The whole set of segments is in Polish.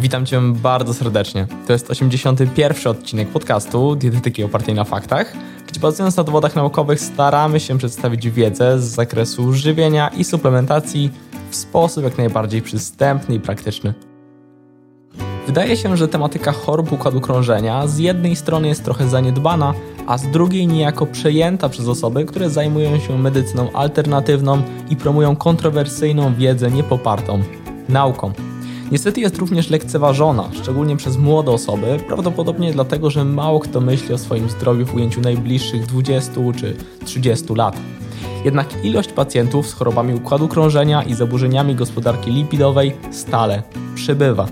Witam Cię bardzo serdecznie. To jest 81. odcinek podcastu Dietetyki opartej na faktach, gdzie bazując na dowodach naukowych staramy się przedstawić wiedzę z zakresu żywienia i suplementacji w sposób jak najbardziej przystępny i praktyczny. Wydaje się, że tematyka chorób układu krążenia z jednej strony jest trochę zaniedbana, a z drugiej niejako przejęta przez osoby, które zajmują się medycyną alternatywną i promują kontrowersyjną wiedzę niepopartą nauką. Niestety jest również lekceważona, szczególnie przez młode osoby, prawdopodobnie dlatego, że mało kto myśli o swoim zdrowiu w ujęciu najbliższych 20 czy 30 lat. Jednak ilość pacjentów z chorobami układu krążenia i zaburzeniami gospodarki lipidowej stale przybywa.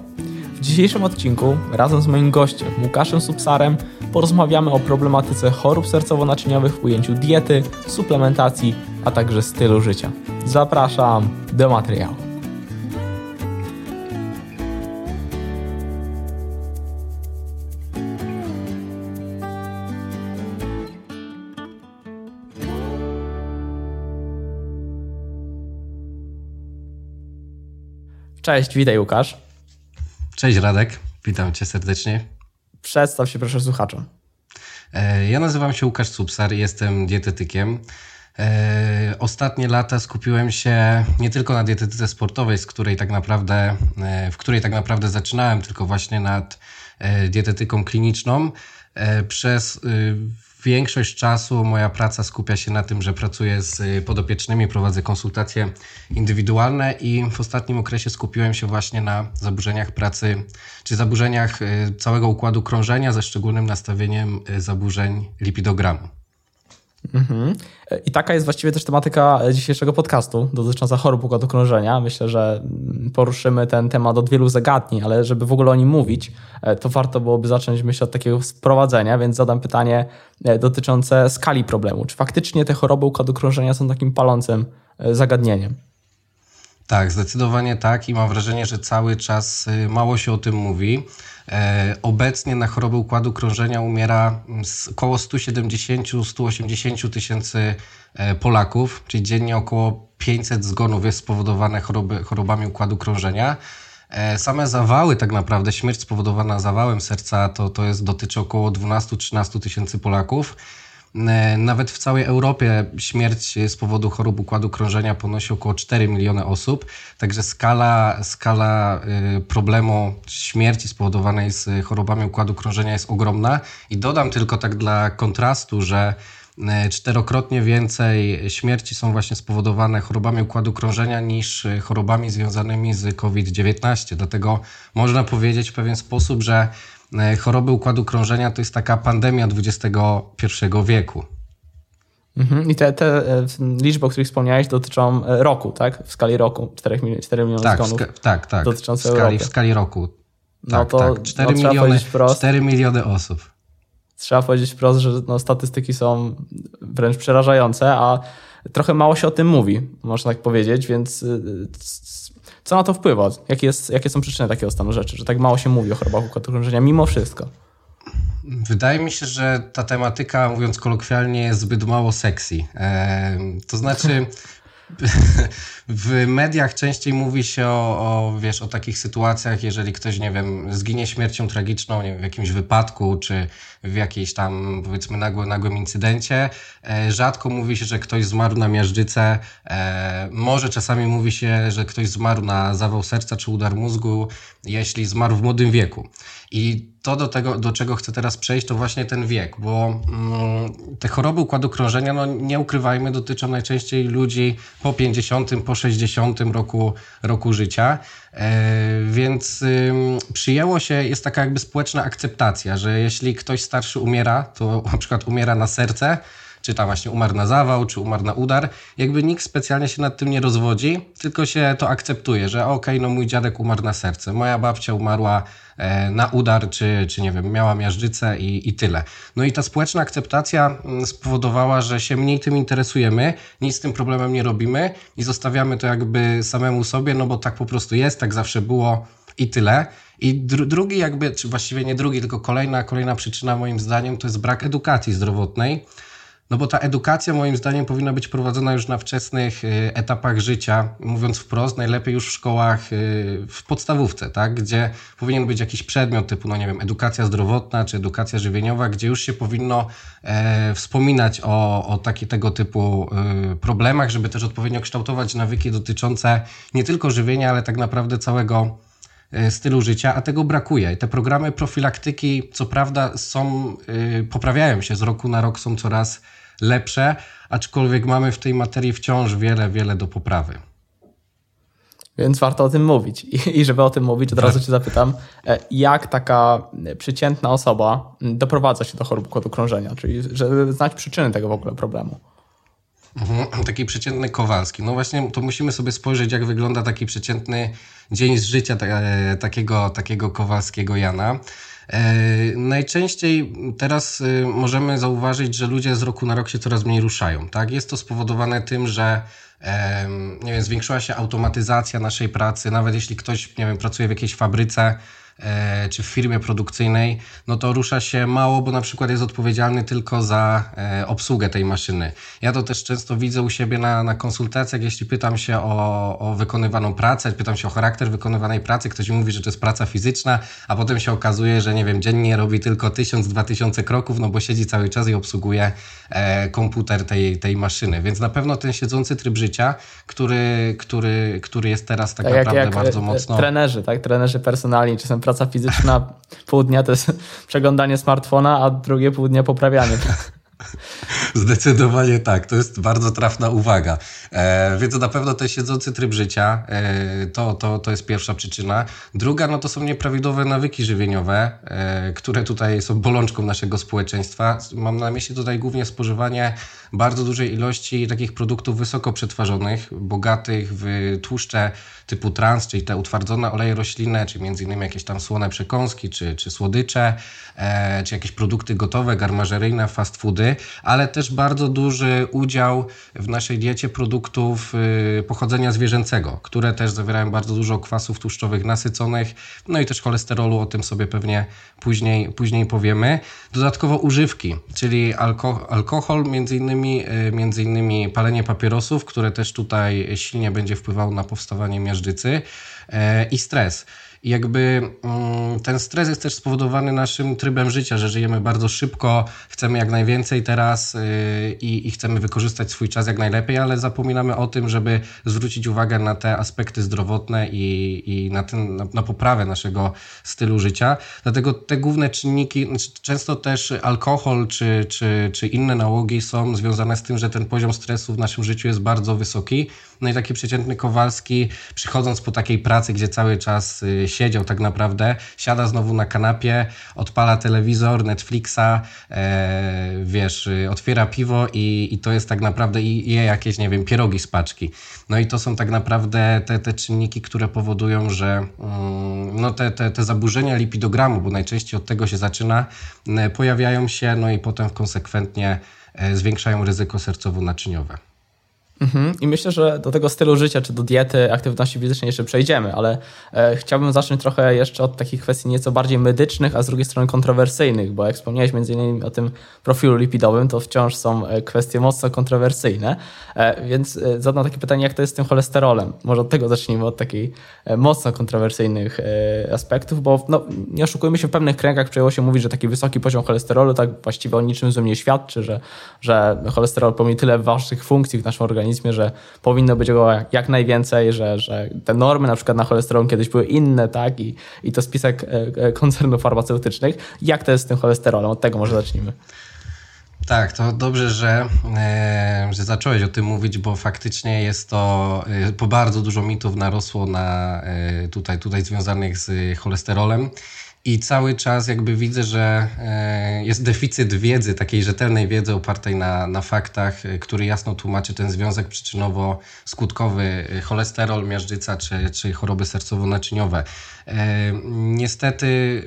W dzisiejszym odcinku razem z moim gościem Łukaszem Subsarem porozmawiamy o problematyce chorób sercowo-naczyniowych w ujęciu diety, suplementacji, a także stylu życia. Zapraszam do materiału. Cześć, witaj Łukasz. Cześć Radek, witam cię serdecznie. Przedstaw się proszę słuchaczom. E, ja nazywam się Łukasz Subsar, jestem dietetykiem. E, ostatnie lata skupiłem się nie tylko na dietetyce sportowej, z której tak naprawdę, e, w której tak naprawdę zaczynałem, tylko właśnie nad dietetyką kliniczną. Przez większość czasu moja praca skupia się na tym, że pracuję z y, podopiecznymi, prowadzę konsultacje indywidualne i w ostatnim okresie skupiłem się właśnie na zaburzeniach pracy, czy zaburzeniach y, całego układu krążenia ze szczególnym nastawieniem y, zaburzeń lipidogramu. Mhm. I taka jest właściwie też tematyka dzisiejszego podcastu dotycząca chorób układu krążenia. Myślę, że poruszymy ten temat od wielu zagadnień, ale żeby w ogóle o nim mówić, e, to warto byłoby zacząć myślę od takiego wprowadzenia, więc zadam pytanie e, dotyczące skali problemu. Czy faktycznie te choroby układu krążenia są takim palącym e, zagadnieniem? Tak, zdecydowanie tak i mam wrażenie, że cały czas mało się o tym mówi. E, obecnie na chorobę układu krążenia umiera około 170-180 tysięcy e, Polaków, czyli dziennie około 500 zgonów jest spowodowane choroby, chorobami układu krążenia. E, same zawały, tak naprawdę, śmierć spowodowana zawałem serca, to, to jest, dotyczy około 12-13 tysięcy Polaków. E, nawet w całej Europie śmierć z powodu chorób układu krążenia ponosi około 4 miliony osób, także skala, skala e, problemu śmierci spowodowanej z chorobami układu krążenia jest ogromna. I dodam tylko tak dla kontrastu, że e, czterokrotnie więcej śmierci są właśnie spowodowane chorobami układu krążenia niż chorobami związanymi z COVID-19. Dlatego można powiedzieć w pewien sposób, że choroby układu krążenia to jest taka pandemia XXI wieku. Mhm. I te, te e, liczby, o których wspomniałeś, dotyczą e, roku, tak? W skali roku 4, 4 miliony tak, zgonów. tak, tak. Dotyczące w skali, w skali roku. No tak, no to tak. 4, no, miliony, wprost, 4 miliony osób. Trzeba powiedzieć wprost, że no, statystyki są wręcz przerażające, a trochę mało się o tym mówi, można tak powiedzieć, więc co na to wpływa? Jakie, jest, jakie są przyczyny takiego stanu rzeczy, że tak mało się mówi o chorobach układu krążenia mimo wszystko? Wydaje mi się, że ta tematyka, mówiąc kolokwialnie, jest zbyt mało sexy. Eee, to znaczy, w mediach częściej mówi się o, o, wiesz, o takich sytuacjach, jeżeli ktoś, nie wiem, zginie śmiercią tragiczną nie wiem, w jakimś wypadku, czy w jakiejś tam, powiedzmy, nagły, nagłym incydencie. E, rzadko mówi się, że ktoś zmarł na miażdżycę. E, może czasami mówi się, że ktoś zmarł na zawał serca czy udar mózgu, jeśli zmarł w młodym wieku. I to do tego, do czego chcę teraz przejść, to właśnie ten wiek, bo mm, te choroby układu krążenia, no nie ukrywajmy, dotyczą najczęściej ludzi po 50, po 60 roku, roku życia. E, więc y, przyjęło się, jest taka jakby społeczna akceptacja, że jeśli ktoś starszy umiera, to na przykład umiera na serce, czy tam właśnie umarł na zawał, czy umarł na udar, jakby nikt specjalnie się nad tym nie rozwodzi, tylko się to akceptuje, że okej, okay, no mój dziadek umarł na serce, moja babcia umarła e, na udar, czy, czy nie wiem, miała miażdżycę i, i tyle. No i ta społeczna akceptacja mm, spowodowała, że się mniej tym interesujemy, nic z tym problemem nie robimy i zostawiamy to jakby samemu sobie, no bo tak po prostu jest, tak zawsze było i tyle. I dru drugi jakby, czy właściwie nie drugi, tylko kolejna, kolejna przyczyna moim zdaniem to jest brak edukacji zdrowotnej. No bo ta edukacja moim zdaniem powinna być prowadzona już na wczesnych y, etapach życia, mówiąc wprost, najlepiej już w szkołach y, w podstawówce, tak? gdzie powinien być jakiś przedmiot typu, no nie wiem, edukacja zdrowotna czy edukacja żywieniowa, gdzie już się powinno e, wspominać o, o tego typu e, problemach, żeby też odpowiednio kształtować nawyki dotyczące nie tylko żywienia, ale tak naprawdę całego stylu życia, a tego brakuje. Te programy profilaktyki, co prawda, są, yy, poprawiają się z roku na rok, są coraz lepsze, aczkolwiek mamy w tej materii wciąż wiele, wiele do poprawy. Więc warto o tym mówić. I, żeby o tym mówić, od razu Cię zapytam, e, jak taka przeciętna osoba doprowadza się do chorób układu krążenia, czyli żeby znać przyczyny tego w ogóle problemu. Mhm, taki przeciętny Kowalski. No właśnie, to musimy sobie spojrzeć, jak wygląda taki przeciętny dzień z życia e, takiego, takiego Kowalskiego Jana. E, najczęściej teraz e, możemy zauważyć, że ludzie z roku na rok się coraz mniej ruszają. Tak? Jest to spowodowane tym, że nie wiem, zwiększyła się automatyzacja naszej pracy. Nawet jeśli ktoś nie wiem, pracuje w jakiejś fabryce, czy w firmie produkcyjnej, no to rusza się mało, bo na przykład jest odpowiedzialny tylko za e, obsługę tej maszyny. Ja to też często widzę u siebie na, na konsultacjach, jeśli pytam się o, o wykonywaną pracę, pytam się o charakter wykonywanej pracy, ktoś mi mówi, że to jest praca fizyczna, a potem się okazuje, że nie wiem, dziennie robi tylko 1000-2000 kroków, no bo siedzi cały czas i obsługuje e, komputer tej, tej maszyny. Więc na pewno ten siedzący tryb życia, który, który, który jest teraz tak, tak naprawdę jak, jak bardzo mocno... Trenerzy, tak? Trenerzy personalni czasem praca fizyczna pół dnia to jest przeglądanie smartfona, a drugie pół dnia poprawianie. Zdecydowanie tak, to jest bardzo trafna uwaga. E, więc na pewno ten siedzący tryb życia e, to, to, to jest pierwsza przyczyna. Druga, no to są nieprawidłowe nawyki żywieniowe, e, które tutaj są bolączką naszego społeczeństwa. Mam na myśli tutaj głównie spożywanie bardzo dużej ilości takich produktów wysoko przetworzonych, bogatych w tłuszcze typu trans, czyli te utwardzone oleje roślinne, czy między innymi jakieś tam słone przekąski, czy, czy słodycze, e, czy jakieś produkty gotowe, garmażeryjne, fast foody, ale też bardzo duży udział w naszej diecie produktów y, pochodzenia zwierzęcego, które też zawierają bardzo dużo kwasów tłuszczowych nasyconych, no i też cholesterolu, o tym sobie pewnie później, później powiemy. Dodatkowo używki, czyli alko alkohol, między innymi, y, między innymi palenie papierosów, które też tutaj silnie będzie wpływało na powstawanie miażdżycy e, i stres. I jakby mm, ten stres jest też spowodowany naszym trybem życia, że żyjemy bardzo szybko, chcemy jak najwięcej teraz y, i, i chcemy wykorzystać swój czas jak najlepiej, ale zapominamy o tym, żeby zwrócić uwagę na te aspekty zdrowotne i, i na, ten, na, na poprawę naszego stylu życia. Dlatego te główne czynniki, znaczy często też alkohol czy, czy, czy inne nałogi są związane z tym, że ten poziom stresu w naszym życiu jest bardzo wysoki. No i taki przeciętny Kowalski, przychodząc po takiej pracy, gdzie cały czas y, siedział tak naprawdę, siada znowu na kanapie, odpala telewizor, Netflixa, e, wiesz, otwiera piwo i, i to jest tak naprawdę i je jakieś, nie wiem, pierogi z paczki. No i to są tak naprawdę te, te czynniki, które powodują, że mm, no te, te, te zaburzenia lipidogramu, bo najczęściej od tego się zaczyna, pojawiają się, no i potem konsekwentnie e, zwiększają ryzyko sercowo-naczyniowe. Mhm. I myślę, że do tego stylu życia, czy do diety, aktywności fizycznej jeszcze przejdziemy, ale e, chciałbym zacząć trochę jeszcze od takich kwestii nieco bardziej medycznych, a z drugiej strony kontrowersyjnych, bo jak wspomniałeś między innymi o tym profilu lipidowym, to wciąż są e, kwestie mocno kontrowersyjne, e, więc e, zadam takie pytanie, jak to jest z tym cholesterolem? Może od tego zacznijmy, od takich e, mocno kontrowersyjnych e, aspektów, bo no, nie oszukujmy się, w pewnych kręgach przejęło się mówić, że taki wysoki poziom cholesterolu tak właściwie o niczym złym nie świadczy, że, że cholesterol pełni tyle ważnych funkcji w naszym organizmie, organizmie, że powinno być go jak najwięcej, że, że te normy na przykład na cholesterol kiedyś były inne, tak? I, i to spisek e, e, koncernów farmaceutycznych. Jak to jest z tym cholesterolem? Od tego może zacznijmy. Tak, to dobrze, że, e, że zacząłeś o tym mówić, bo faktycznie jest to, po bardzo dużo mitów narosło na, tutaj, tutaj związanych z cholesterolem. I cały czas jakby widzę, że e, jest deficyt wiedzy, takiej rzetelnej wiedzy opartej na, na faktach, e, który jasno tłumaczy ten związek przyczynowo-skutkowy e, cholesterol, miażdżyca czy, czy choroby sercowo-naczyniowe. Niestety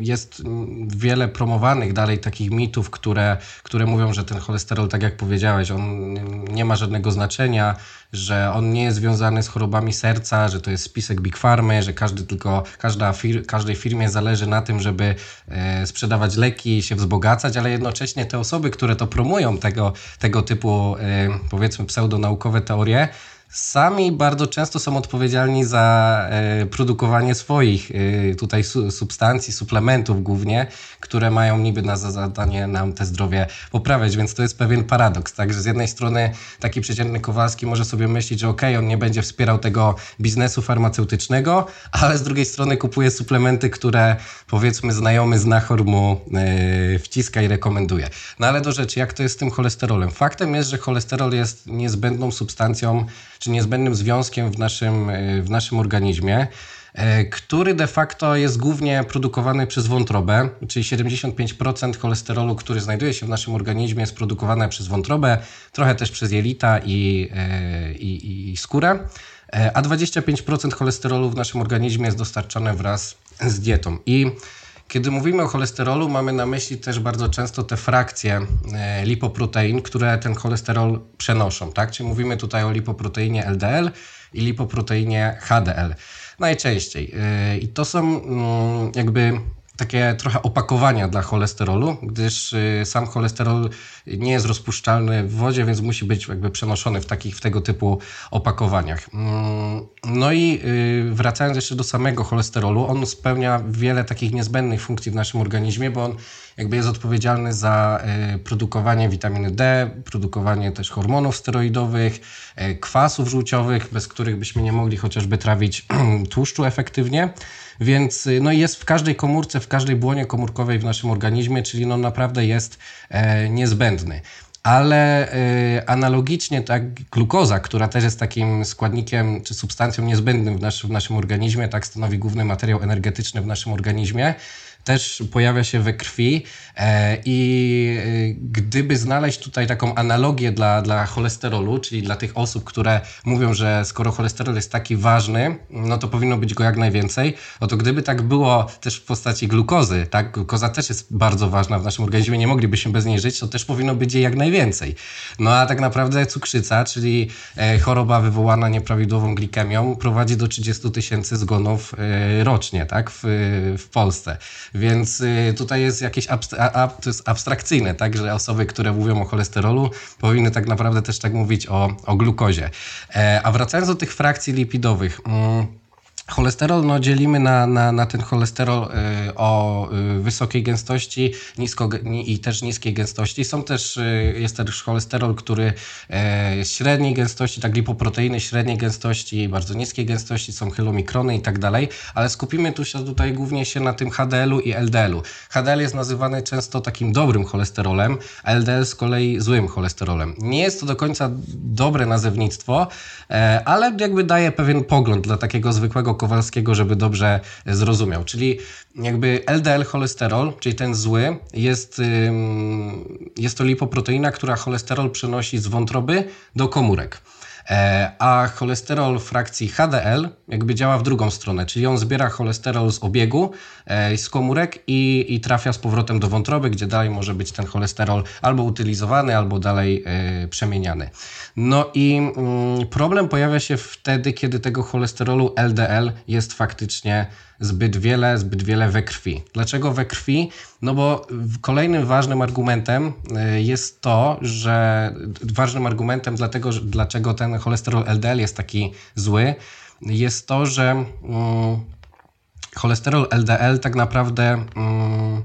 jest wiele promowanych dalej takich mitów, które, które mówią, że ten cholesterol, tak jak powiedziałeś, on nie ma żadnego znaczenia, że on nie jest związany z chorobami serca, że to jest spisek Big Pharmy, że każdy tylko, każda fir każdej firmie zależy na tym, żeby e, sprzedawać leki i się wzbogacać, ale jednocześnie te osoby, które to promują, tego, tego typu e, powiedzmy pseudonaukowe teorie, sami bardzo często są odpowiedzialni za e, produkowanie swoich e, tutaj su, substancji, suplementów głównie, które mają niby na zadanie nam te zdrowie poprawiać, więc to jest pewien paradoks, tak, że z jednej strony taki przeciętny Kowalski może sobie myśleć, że okej, okay, on nie będzie wspierał tego biznesu farmaceutycznego, ale z drugiej strony kupuje suplementy, które powiedzmy znajomy znachor mu e, wciska i rekomenduje. No ale do rzeczy, jak to jest z tym cholesterolem? Faktem jest, że cholesterol jest niezbędną substancją czy niezbędnym związkiem w naszym, e, w naszym organizmie, e, który de facto jest głównie produkowany przez wątrobę, czyli 75% cholesterolu, który znajduje się w naszym organizmie, jest produkowane przez wątrobę, trochę też przez jelita i, e, i, i skórę, a 25% cholesterolu w naszym organizmie jest dostarczane wraz z dietą. I kiedy mówimy o cholesterolu, mamy na myśli też bardzo często te frakcje e, lipoprotein, które ten cholesterol przenoszą, tak? Czyli mówimy tutaj o lipoproteinie LDL i lipoproteinie HDL. Najczęściej. E, I to są mm, jakby takie trochę opakowania dla cholesterolu, gdyż y, sam cholesterol nie jest rozpuszczalny w wodzie, więc musi być jakby przenoszony w takich, w tego typu opakowaniach. Mm, no i y, wracając jeszcze do samego cholesterolu, on spełnia wiele takich niezbędnych funkcji w naszym organizmie, bo on jakby jest odpowiedzialny za y, produkowanie witaminy D, produkowanie też hormonów steroidowych, kwasów żółciowych, bez których byśmy nie mogli chociażby trawić tłuszczu efektywnie. Więc y, no jest w każdej komórce, w każdej błonie komórkowej w naszym organizmie, czyli no naprawdę jest e, niezbędny. Ale y, analogicznie tak glukoza, która też jest takim składnikiem czy substancją niezbędnym w, w naszym organizmie, tak stanowi główny materiał energetyczny w naszym organizmie, też pojawia się we krwi e, i e, gdyby znaleźć tutaj taką analogię dla, dla cholesterolu, czyli dla tych osób, które mówią, że skoro cholesterol jest taki ważny, no to powinno być go jak najwięcej, no to gdyby tak było też w postaci glukozy, tak, glukoza też jest bardzo ważna w naszym organizmie, nie moglibyśmy bez niej żyć, to też powinno być jej jak najwięcej. No a tak naprawdę cukrzyca, czyli e, choroba wywołana nieprawidłową glikemią, prowadzi do 30 tysięcy zgonów rocznie, tak, w, w Polsce. Więc y, tutaj jest jakieś to jest abstrakcyjne, tak, że osoby, które mówią o cholesterolu, powinny tak naprawdę też tak mówić o, o glukozie. E, a wracając do tych frakcji lipidowych. Mm, Cholesterol no, dzielimy na, na, na ten cholesterol y, o y, wysokiej gęstości nisko, i też niskiej gęstości. Są też, y, jest też cholesterol, który y, średniej gęstości, tak lipoproteiny średniej gęstości, bardzo niskiej gęstości, są chylomikrony i tak dalej, ale skupimy tu się tutaj głównie się na tym HDL-u i LDL-u. HDL jest nazywany często takim dobrym cholesterolem, a LDL z kolei złym cholesterolem. Nie jest to do końca dobre nazewnictwo, e, ale jakby daje pewien pogląd dla takiego zwykłego Kowalskiego, żeby dobrze zrozumiał. Czyli jakby LDL cholesterol, czyli ten zły, jest, jest to lipoproteina, która cholesterol przenosi z wątroby do komórek. E, a cholesterol frakcji HDL jakby działa w drugą stronę, czyli on zbiera cholesterol z obiegu, e, z komórek i, i trafia z powrotem do wątroby, gdzie dalej może być ten cholesterol albo utylizowany, albo dalej e, przemieniany. No i mm, problem pojawia się wtedy, kiedy tego cholesterolu LDL jest faktycznie zbyt wiele, zbyt wiele we krwi. Dlaczego we krwi? No bo kolejnym ważnym argumentem y, jest to, że ważnym argumentem dlatego, że, dlaczego ten cholesterol LDL jest taki zły, jest to, że mm, cholesterol LDL tak naprawdę mm,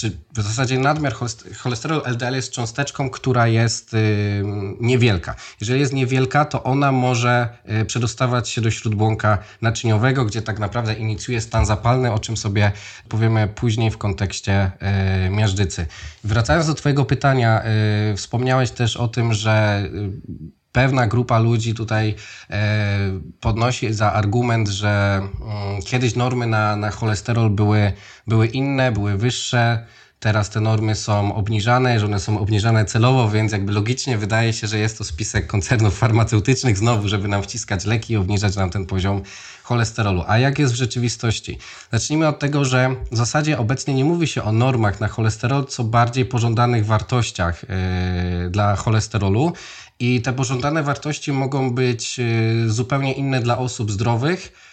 czy w zasadzie nadmiar cholesterolu LDL jest cząsteczką, która jest y, niewielka. Jeżeli jest niewielka, to ona może y, przedostawać się do śródbłąka naczyniowego, gdzie tak naprawdę inicjuje stan zapalny, o czym sobie powiemy później w kontekście y, miażdżycy. Wracając do Twojego pytania, wspomniałeś też o tym, że pewna grupa ludzi tutaj e, podnosi za argument, że mm, kiedyś normy na, na cholesterol były, były inne, były wyższe. Teraz te normy są obniżane, że one są obniżane celowo, więc jakby logicznie wydaje się, że jest to spisek koncernów farmaceutycznych znowu, żeby nam wciskać leki i obniżać nam ten poziom cholesterolu. A jak jest w rzeczywistości? Zacznijmy od tego, że w zasadzie obecnie nie mówi się o normach na cholesterol, co bardziej pożądanych wartościach yy, dla cholesterolu. I te pożądane wartości mogą być yy, zupełnie inne dla osób zdrowych E,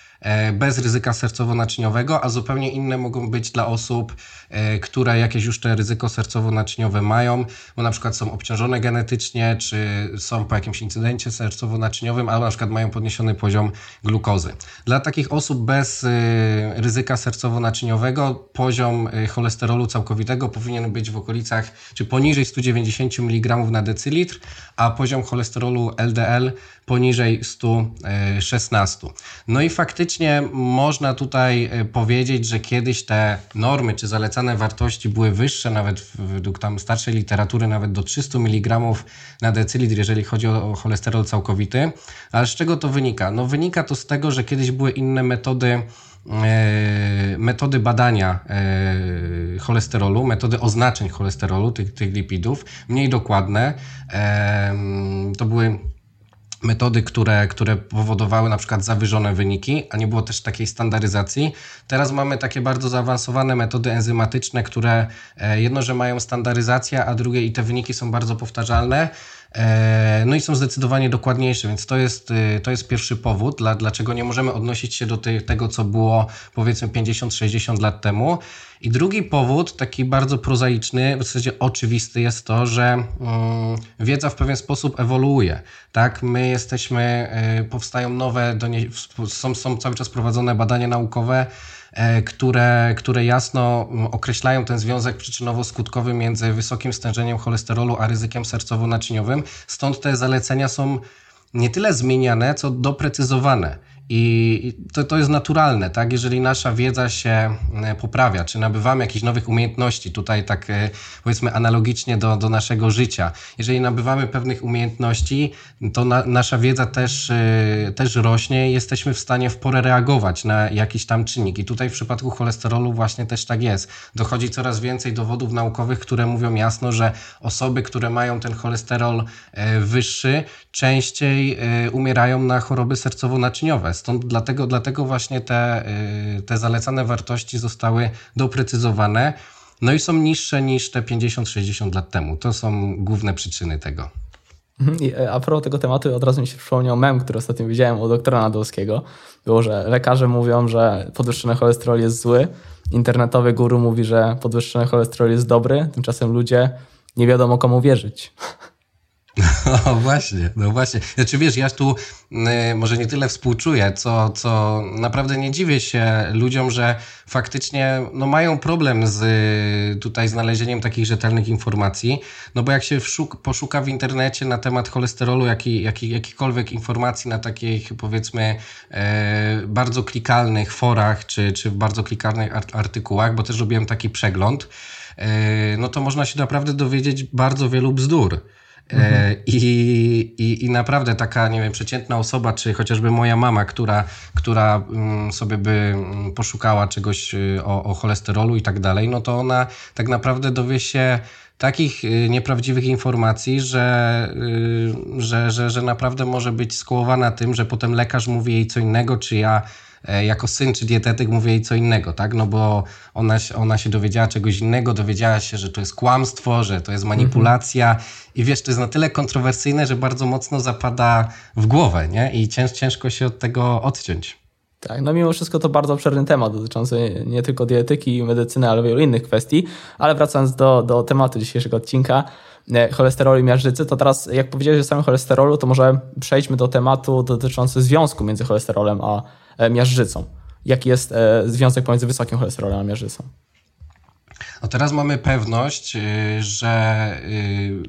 bez ryzyka sercowo-naczyniowego, a zupełnie inne mogą być dla osób, e, które jakieś już te ryzyko sercowo-naczyniowe mają, bo na przykład są obciążone genetycznie, czy są po jakimś incydencie sercowo-naczyniowym, albo na przykład mają podniesiony poziom glukozy. Dla takich osób bez e, ryzyka sercowo-naczyniowego poziom cholesterolu całkowitego powinien być w okolicach, czy poniżej 190 mg na decylitr, a poziom cholesterolu LDL poniżej 116. No i faktycznie można tutaj e, powiedzieć, że kiedyś te normy czy zalecane wartości były wyższe, nawet według tam starszej literatury, nawet do 300 mg na decylitr, jeżeli chodzi o cholesterol całkowity. Ale z czego to wynika? No wynika to z tego, że kiedyś były inne metody e, metody badania e, cholesterolu, metody oznaczeń cholesterolu, tych, tych lipidów, mniej dokładne. To były metody, które, które powodowały na przykład zawyżone wyniki, a nie było też takiej standaryzacji. Teraz mamy takie bardzo zaawansowane metody enzymatyczne, które e, jedno, że mają standaryzację, a drugie i te wyniki są bardzo powtarzalne. E, no i są zdecydowanie dokładniejsze, więc to jest, e, to jest pierwszy powód, dla, dlaczego nie możemy odnosić się do tego, co było powiedzmy 50-60 lat temu. I drugi powód, taki bardzo prozaiczny, w zasadzie oczywisty, jest to, że mm, wiedza w pewien sposób ewoluuje. Tak, my jesteśmy, y, powstają nowe, są, są cały czas prowadzone badania naukowe, y, które, które jasno określają ten związek przyczynowo-skutkowy między wysokim stężeniem cholesterolu a ryzykiem sercowo-naczyniowym. Stąd te zalecenia są nie tyle zmieniane, co doprecyzowane. I to, to jest naturalne, tak? Jeżeli nasza wiedza się e, poprawia, czy nabywamy jakichś nowych umiejętności, tutaj tak e, powiedzmy analogicznie do, do naszego życia, jeżeli nabywamy pewnych umiejętności, to na, nasza wiedza też, e, też rośnie i jesteśmy w stanie w porę reagować na jakiś tam czynnik. I tutaj w przypadku cholesterolu właśnie też tak jest. Dochodzi coraz więcej dowodów naukowych, które mówią jasno, że osoby, które mają ten cholesterol wyższy, częściej umierają na choroby sercowo-naczyniowe Stąd dlatego, dlatego właśnie te, y, te zalecane wartości zostały doprecyzowane. No i są niższe niż te 50-60 lat temu. To są główne przyczyny tego. Mhm. E, a propos tego tematu, od razu mi się przypomniał mem, który ostatnio widziałem u doktora Nadolskiego. Było, że lekarze mówią, że podwyższony cholesterol jest zły, internetowy guru mówi, że podwyższony cholesterol jest dobry, tymczasem ludzie nie wiadomo komu wierzyć. No właśnie, no właśnie. Znaczy wiesz, ja tu y, może nie tyle współczuję, co, co naprawdę nie dziwię się ludziom, że faktycznie no, mają problem z y, tutaj znalezieniem takich rzetelnych informacji, no bo jak się wszuk, poszuka w internecie na temat cholesterolu, jak jak, jakichkolwiek informacji na takich powiedzmy e, bardzo klikalnych forach, czy, czy w bardzo klikalnych artykułach, bo też robiłem taki przegląd, e, no to można się naprawdę dowiedzieć bardzo wielu bzdur. Mhm. I, i, I naprawdę taka, nie wiem, przeciętna osoba, czy chociażby moja mama, która, która mm, sobie by mm, poszukała czegoś y, o, o cholesterolu i tak dalej, no to ona tak naprawdę dowie się takich y, nieprawdziwych informacji, że, y, że, że, że naprawdę może być skołowana tym, że potem lekarz mówi jej co innego, czy ja jako syn czy dietetyk mówię jej co innego, tak? No bo ona, ona się dowiedziała czegoś innego, dowiedziała się, że to jest kłamstwo, że to jest manipulacja mhm. i wiesz, to jest na tyle kontrowersyjne, że bardzo mocno zapada w głowę, nie? I cięż, ciężko się od tego odciąć. Tak, no mimo wszystko to bardzo obszerny temat dotyczący nie tylko dietetyki i medycyny, ale wielu innych kwestii. Ale wracając do, do tematu dzisiejszego odcinka, e, cholesterolu i miażdżycy, to teraz jak powiedziałeś o samym cholesterolu, to może przejdźmy do tematu dotyczącego związku między cholesterolem a E, miażdżycą. Jaki jest e, związek pomiędzy wysokim cholesterolem a miażdżycą? No teraz mamy pewność, y, że y,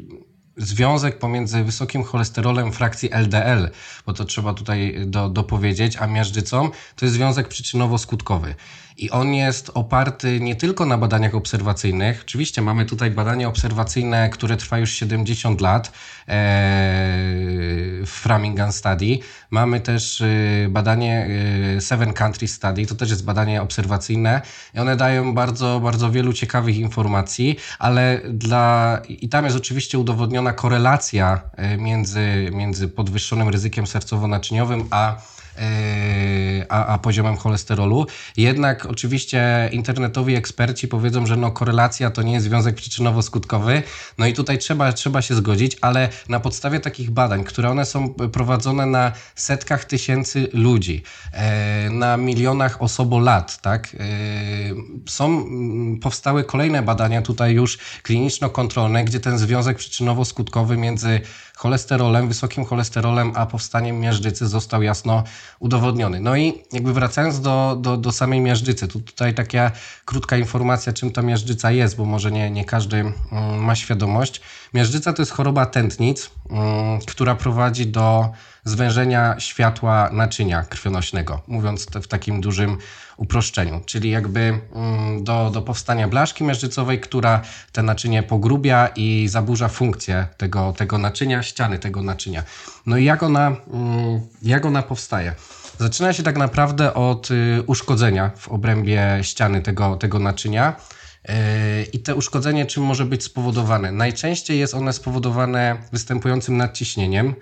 związek pomiędzy wysokim cholesterolem frakcji LDL, bo to trzeba tutaj do, dopowiedzieć, a miażdżycą, to jest związek przyczynowo-skutkowy. I on jest oparty nie tylko na badaniach obserwacyjnych. Oczywiście mamy tutaj badania obserwacyjne, które trwają już 70 lat e, w Framingham Study. Mamy też e, badanie e, Seven Country Study, to też jest badanie obserwacyjne i one dają bardzo, bardzo wielu ciekawych informacji, ale dla, i tam jest oczywiście udowodniona korelacja między, między podwyższonym ryzykiem sercowo-naczyniowym a a, a poziomem cholesterolu. Jednak oczywiście internetowi eksperci powiedzą, że no korelacja to nie jest związek przyczynowo-skutkowy. No i tutaj trzeba, trzeba się zgodzić, ale na podstawie takich badań, które one są prowadzone na setkach tysięcy ludzi, yy, na milionach osobolat, tak? Yy, są, powstały kolejne badania tutaj już kliniczno-kontrolne, gdzie ten związek przyczynowo-skutkowy między cholesterolem, wysokim cholesterolem, a powstaniem miażdżycy został jasno udowodniony. No i jakby wracając do, do, do samej miażdżycy, tu tutaj taka krótka informacja, czym ta miażdżyca jest, bo może nie, nie każdy mm, ma świadomość. Miażdżyca to jest choroba tętnic, mm, która prowadzi do zwężenia światła naczynia krwionośnego, mówiąc w takim dużym uproszczeniu, czyli jakby mm, do, do powstania blaszki miażdżycowej, która te naczynie pogrubia i zaburza funkcję tego, tego naczynia, ściany tego naczynia. No i jak ona, mm, jak ona powstaje? Zaczyna się tak naprawdę od y, uszkodzenia w obrębie ściany tego, tego naczynia. Y, I te uszkodzenie czym może być spowodowane? Najczęściej jest one spowodowane występującym nadciśnieniem,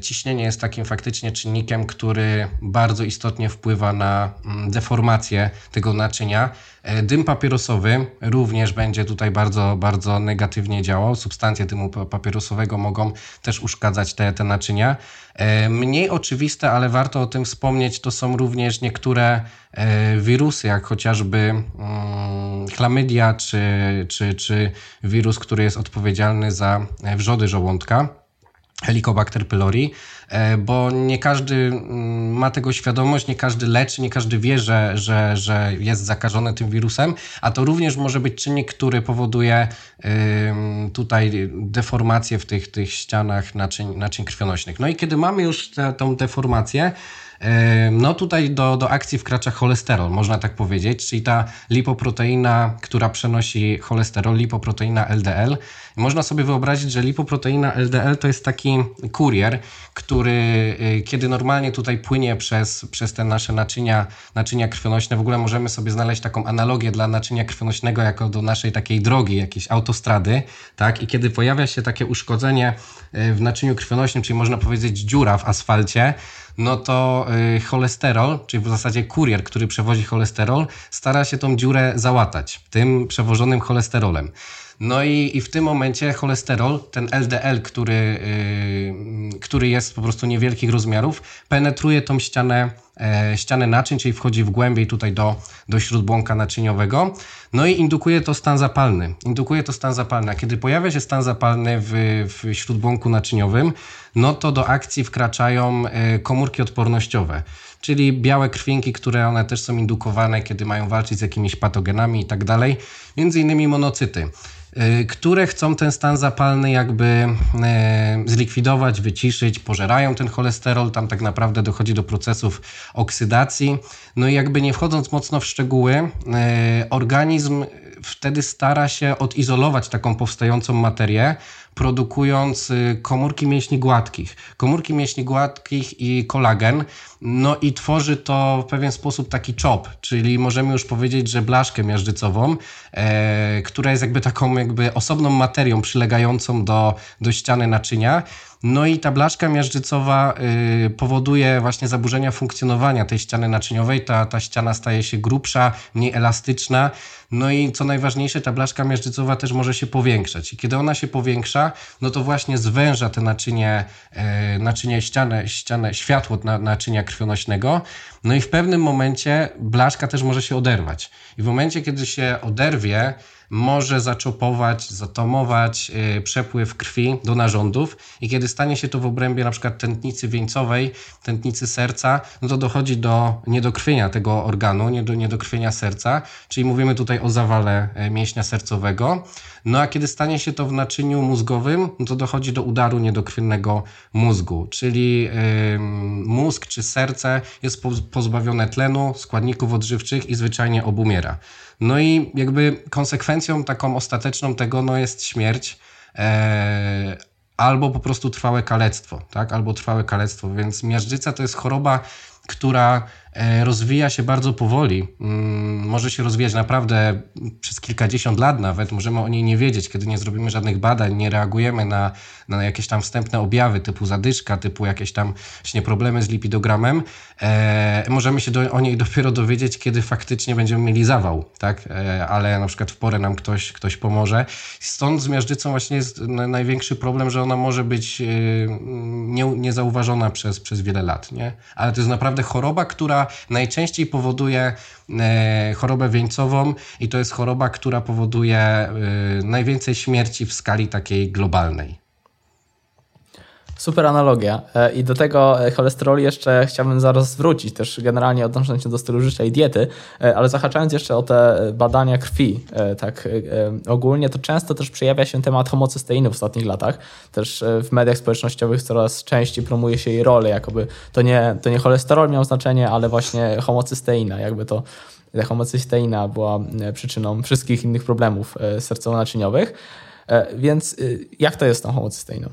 ciśnienie jest takim faktycznie czynnikiem, który bardzo istotnie wpływa na mm, deformację tego naczynia. E, dym papierosowy również będzie tutaj bardzo, bardzo negatywnie działał. Substancje dymu papierosowego mogą też uszkadzać te, te naczynia. E, mniej oczywiste, ale warto o tym wspomnieć, to są również niektóre wirusy, jak chociażby mm, chlamydia, czy, czy, czy wirus, który jest odpowiedzialny za wrzody żołądka. Helicobacter pylori, bo nie każdy mm, ma tego świadomość, nie każdy leczy, nie każdy wie, że, że, że jest zakażony tym wirusem, a to również może być czynnik, który powoduje tutaj deformację w tych, tych ścianach naczyń, naczyń krwionośnych. No i kiedy mamy już tę deformację, no tutaj do, do akcji wkracza cholesterol, można tak powiedzieć, czyli ta lipoproteina, która przenosi cholesterol, lipoproteina LDL. Można sobie wyobrazić, że lipoproteina LDL to jest taki kurier, który y, kiedy normalnie tutaj płynie przez, przez te nasze naczynia, naczynia krwionośne, w ogóle możemy sobie znaleźć taką analogię dla naczynia krwionośnego jako do naszej takiej drogi, jakiejś autostrady, tak? I kiedy pojawia się takie uszkodzenie y, w naczyniu krwionośnym, czyli można powiedzieć dziura w asfalcie, no to y, cholesterol, czyli w zasadzie kurier, który przewozi cholesterol, stara się tą dziurę załatać tym przewożonym cholesterolem. No i, i w tym momencie cholesterol, ten LDL, który, yy, który jest po prostu niewielkich rozmiarów, penetruje tą ścianę, e, ścianę naczyń, czyli wchodzi w głębiej tutaj do, do śródbłąka naczyniowego. No i indukuje to stan zapalny. Indukuje to stan zapalny. A kiedy pojawia się stan zapalny w, w śródbłąku naczyniowym, no to do akcji wkraczają e, komórki odpornościowe czyli białe krwinki, które one też są indukowane, kiedy mają walczyć z jakimiś patogenami i tak dalej, między innymi monocyty. Y, które chcą ten stan zapalny jakby y, zlikwidować, wyciszyć, pożerają ten cholesterol, tam tak naprawdę dochodzi do procesów oksydacji. No i jakby nie wchodząc mocno w szczegóły, y, organizm wtedy stara się odizolować taką powstającą materię, produkując y, komórki mięśni gładkich. Komórki mięśni gładkich i kolagen, no i tworzy to w pewien sposób taki czop, czyli możemy już powiedzieć, że blaszkę miażdżycową, e, która jest jakby taką jakby osobną materią przylegającą do, do ściany naczynia, no i ta blaszka miażdżycowa y, powoduje właśnie zaburzenia funkcjonowania tej ściany naczyniowej. Ta, ta ściana staje się grubsza, mniej elastyczna. No i co najważniejsze, ta blaszka miażdżycowa też może się powiększać. I kiedy ona się powiększa, no to właśnie zwęża te naczynie, y, naczynie ścianę, ścianę, światło na, naczynia krwionośnego. No i w pewnym momencie blaszka też może się oderwać. I w momencie, kiedy się oderwie, może zaczopować, zatomować yy, przepływ krwi do narządów i kiedy stanie się to w obrębie na przykład tętnicy wieńcowej, tętnicy serca, no to dochodzi do niedokrwienia tego organu, nie do niedokrwienia serca, czyli mówimy tutaj o zawale y, mięśnia sercowego. No a kiedy stanie się to w naczyniu mózgowym, no to dochodzi do udaru niedokrwiennego mózgu, czyli yy, mózg czy serce jest pozbawione tlenu, składników odżywczych i zwyczajnie obumiera. No i jakby konsekwencją taką ostateczną tego no jest śmierć, e, albo po prostu trwałe kalectwo, tak? Albo trwałe kalectwo, więc miażdżyca to jest choroba, która rozwija się bardzo powoli. Mm, może się rozwijać naprawdę przez kilkadziesiąt lat nawet. Możemy o niej nie wiedzieć, kiedy nie zrobimy żadnych badań, nie reagujemy na, na jakieś tam wstępne objawy typu zadyszka, typu jakieś tam właśnie problemy z lipidogramem. E, możemy się do, o niej dopiero dowiedzieć, kiedy faktycznie będziemy mieli zawał, tak? E, ale na przykład w porę nam ktoś, ktoś pomoże. Stąd z miażdżycą właśnie jest największy problem, że ona może być e, nie, niezauważona przez, przez wiele lat, nie? Ale to jest naprawdę choroba, która najczęściej powoduje e, chorobę wieńcową i to jest choroba, która powoduje e, najwięcej śmierci w skali takiej globalnej. Super analogia. E, I do tego cholesterolu jeszcze chciałbym zaraz wrócić, też generalnie odnosząc się do stylu życia i diety, ale zahaczając jeszcze o te badania krwi, tak ogólnie, to często też przejawia się temat homocysteiny w ostatnich latach. Też w mediach społecznościowych coraz częściej promuje się jej rolę, jakoby to nie, to nie cholesterol miał znaczenie, ale właśnie homocysteina, jakby to homocysteina była przyczyną wszystkich innych problemów sercowo-naczyniowych. Więc jak to jest z tą homocysteiną?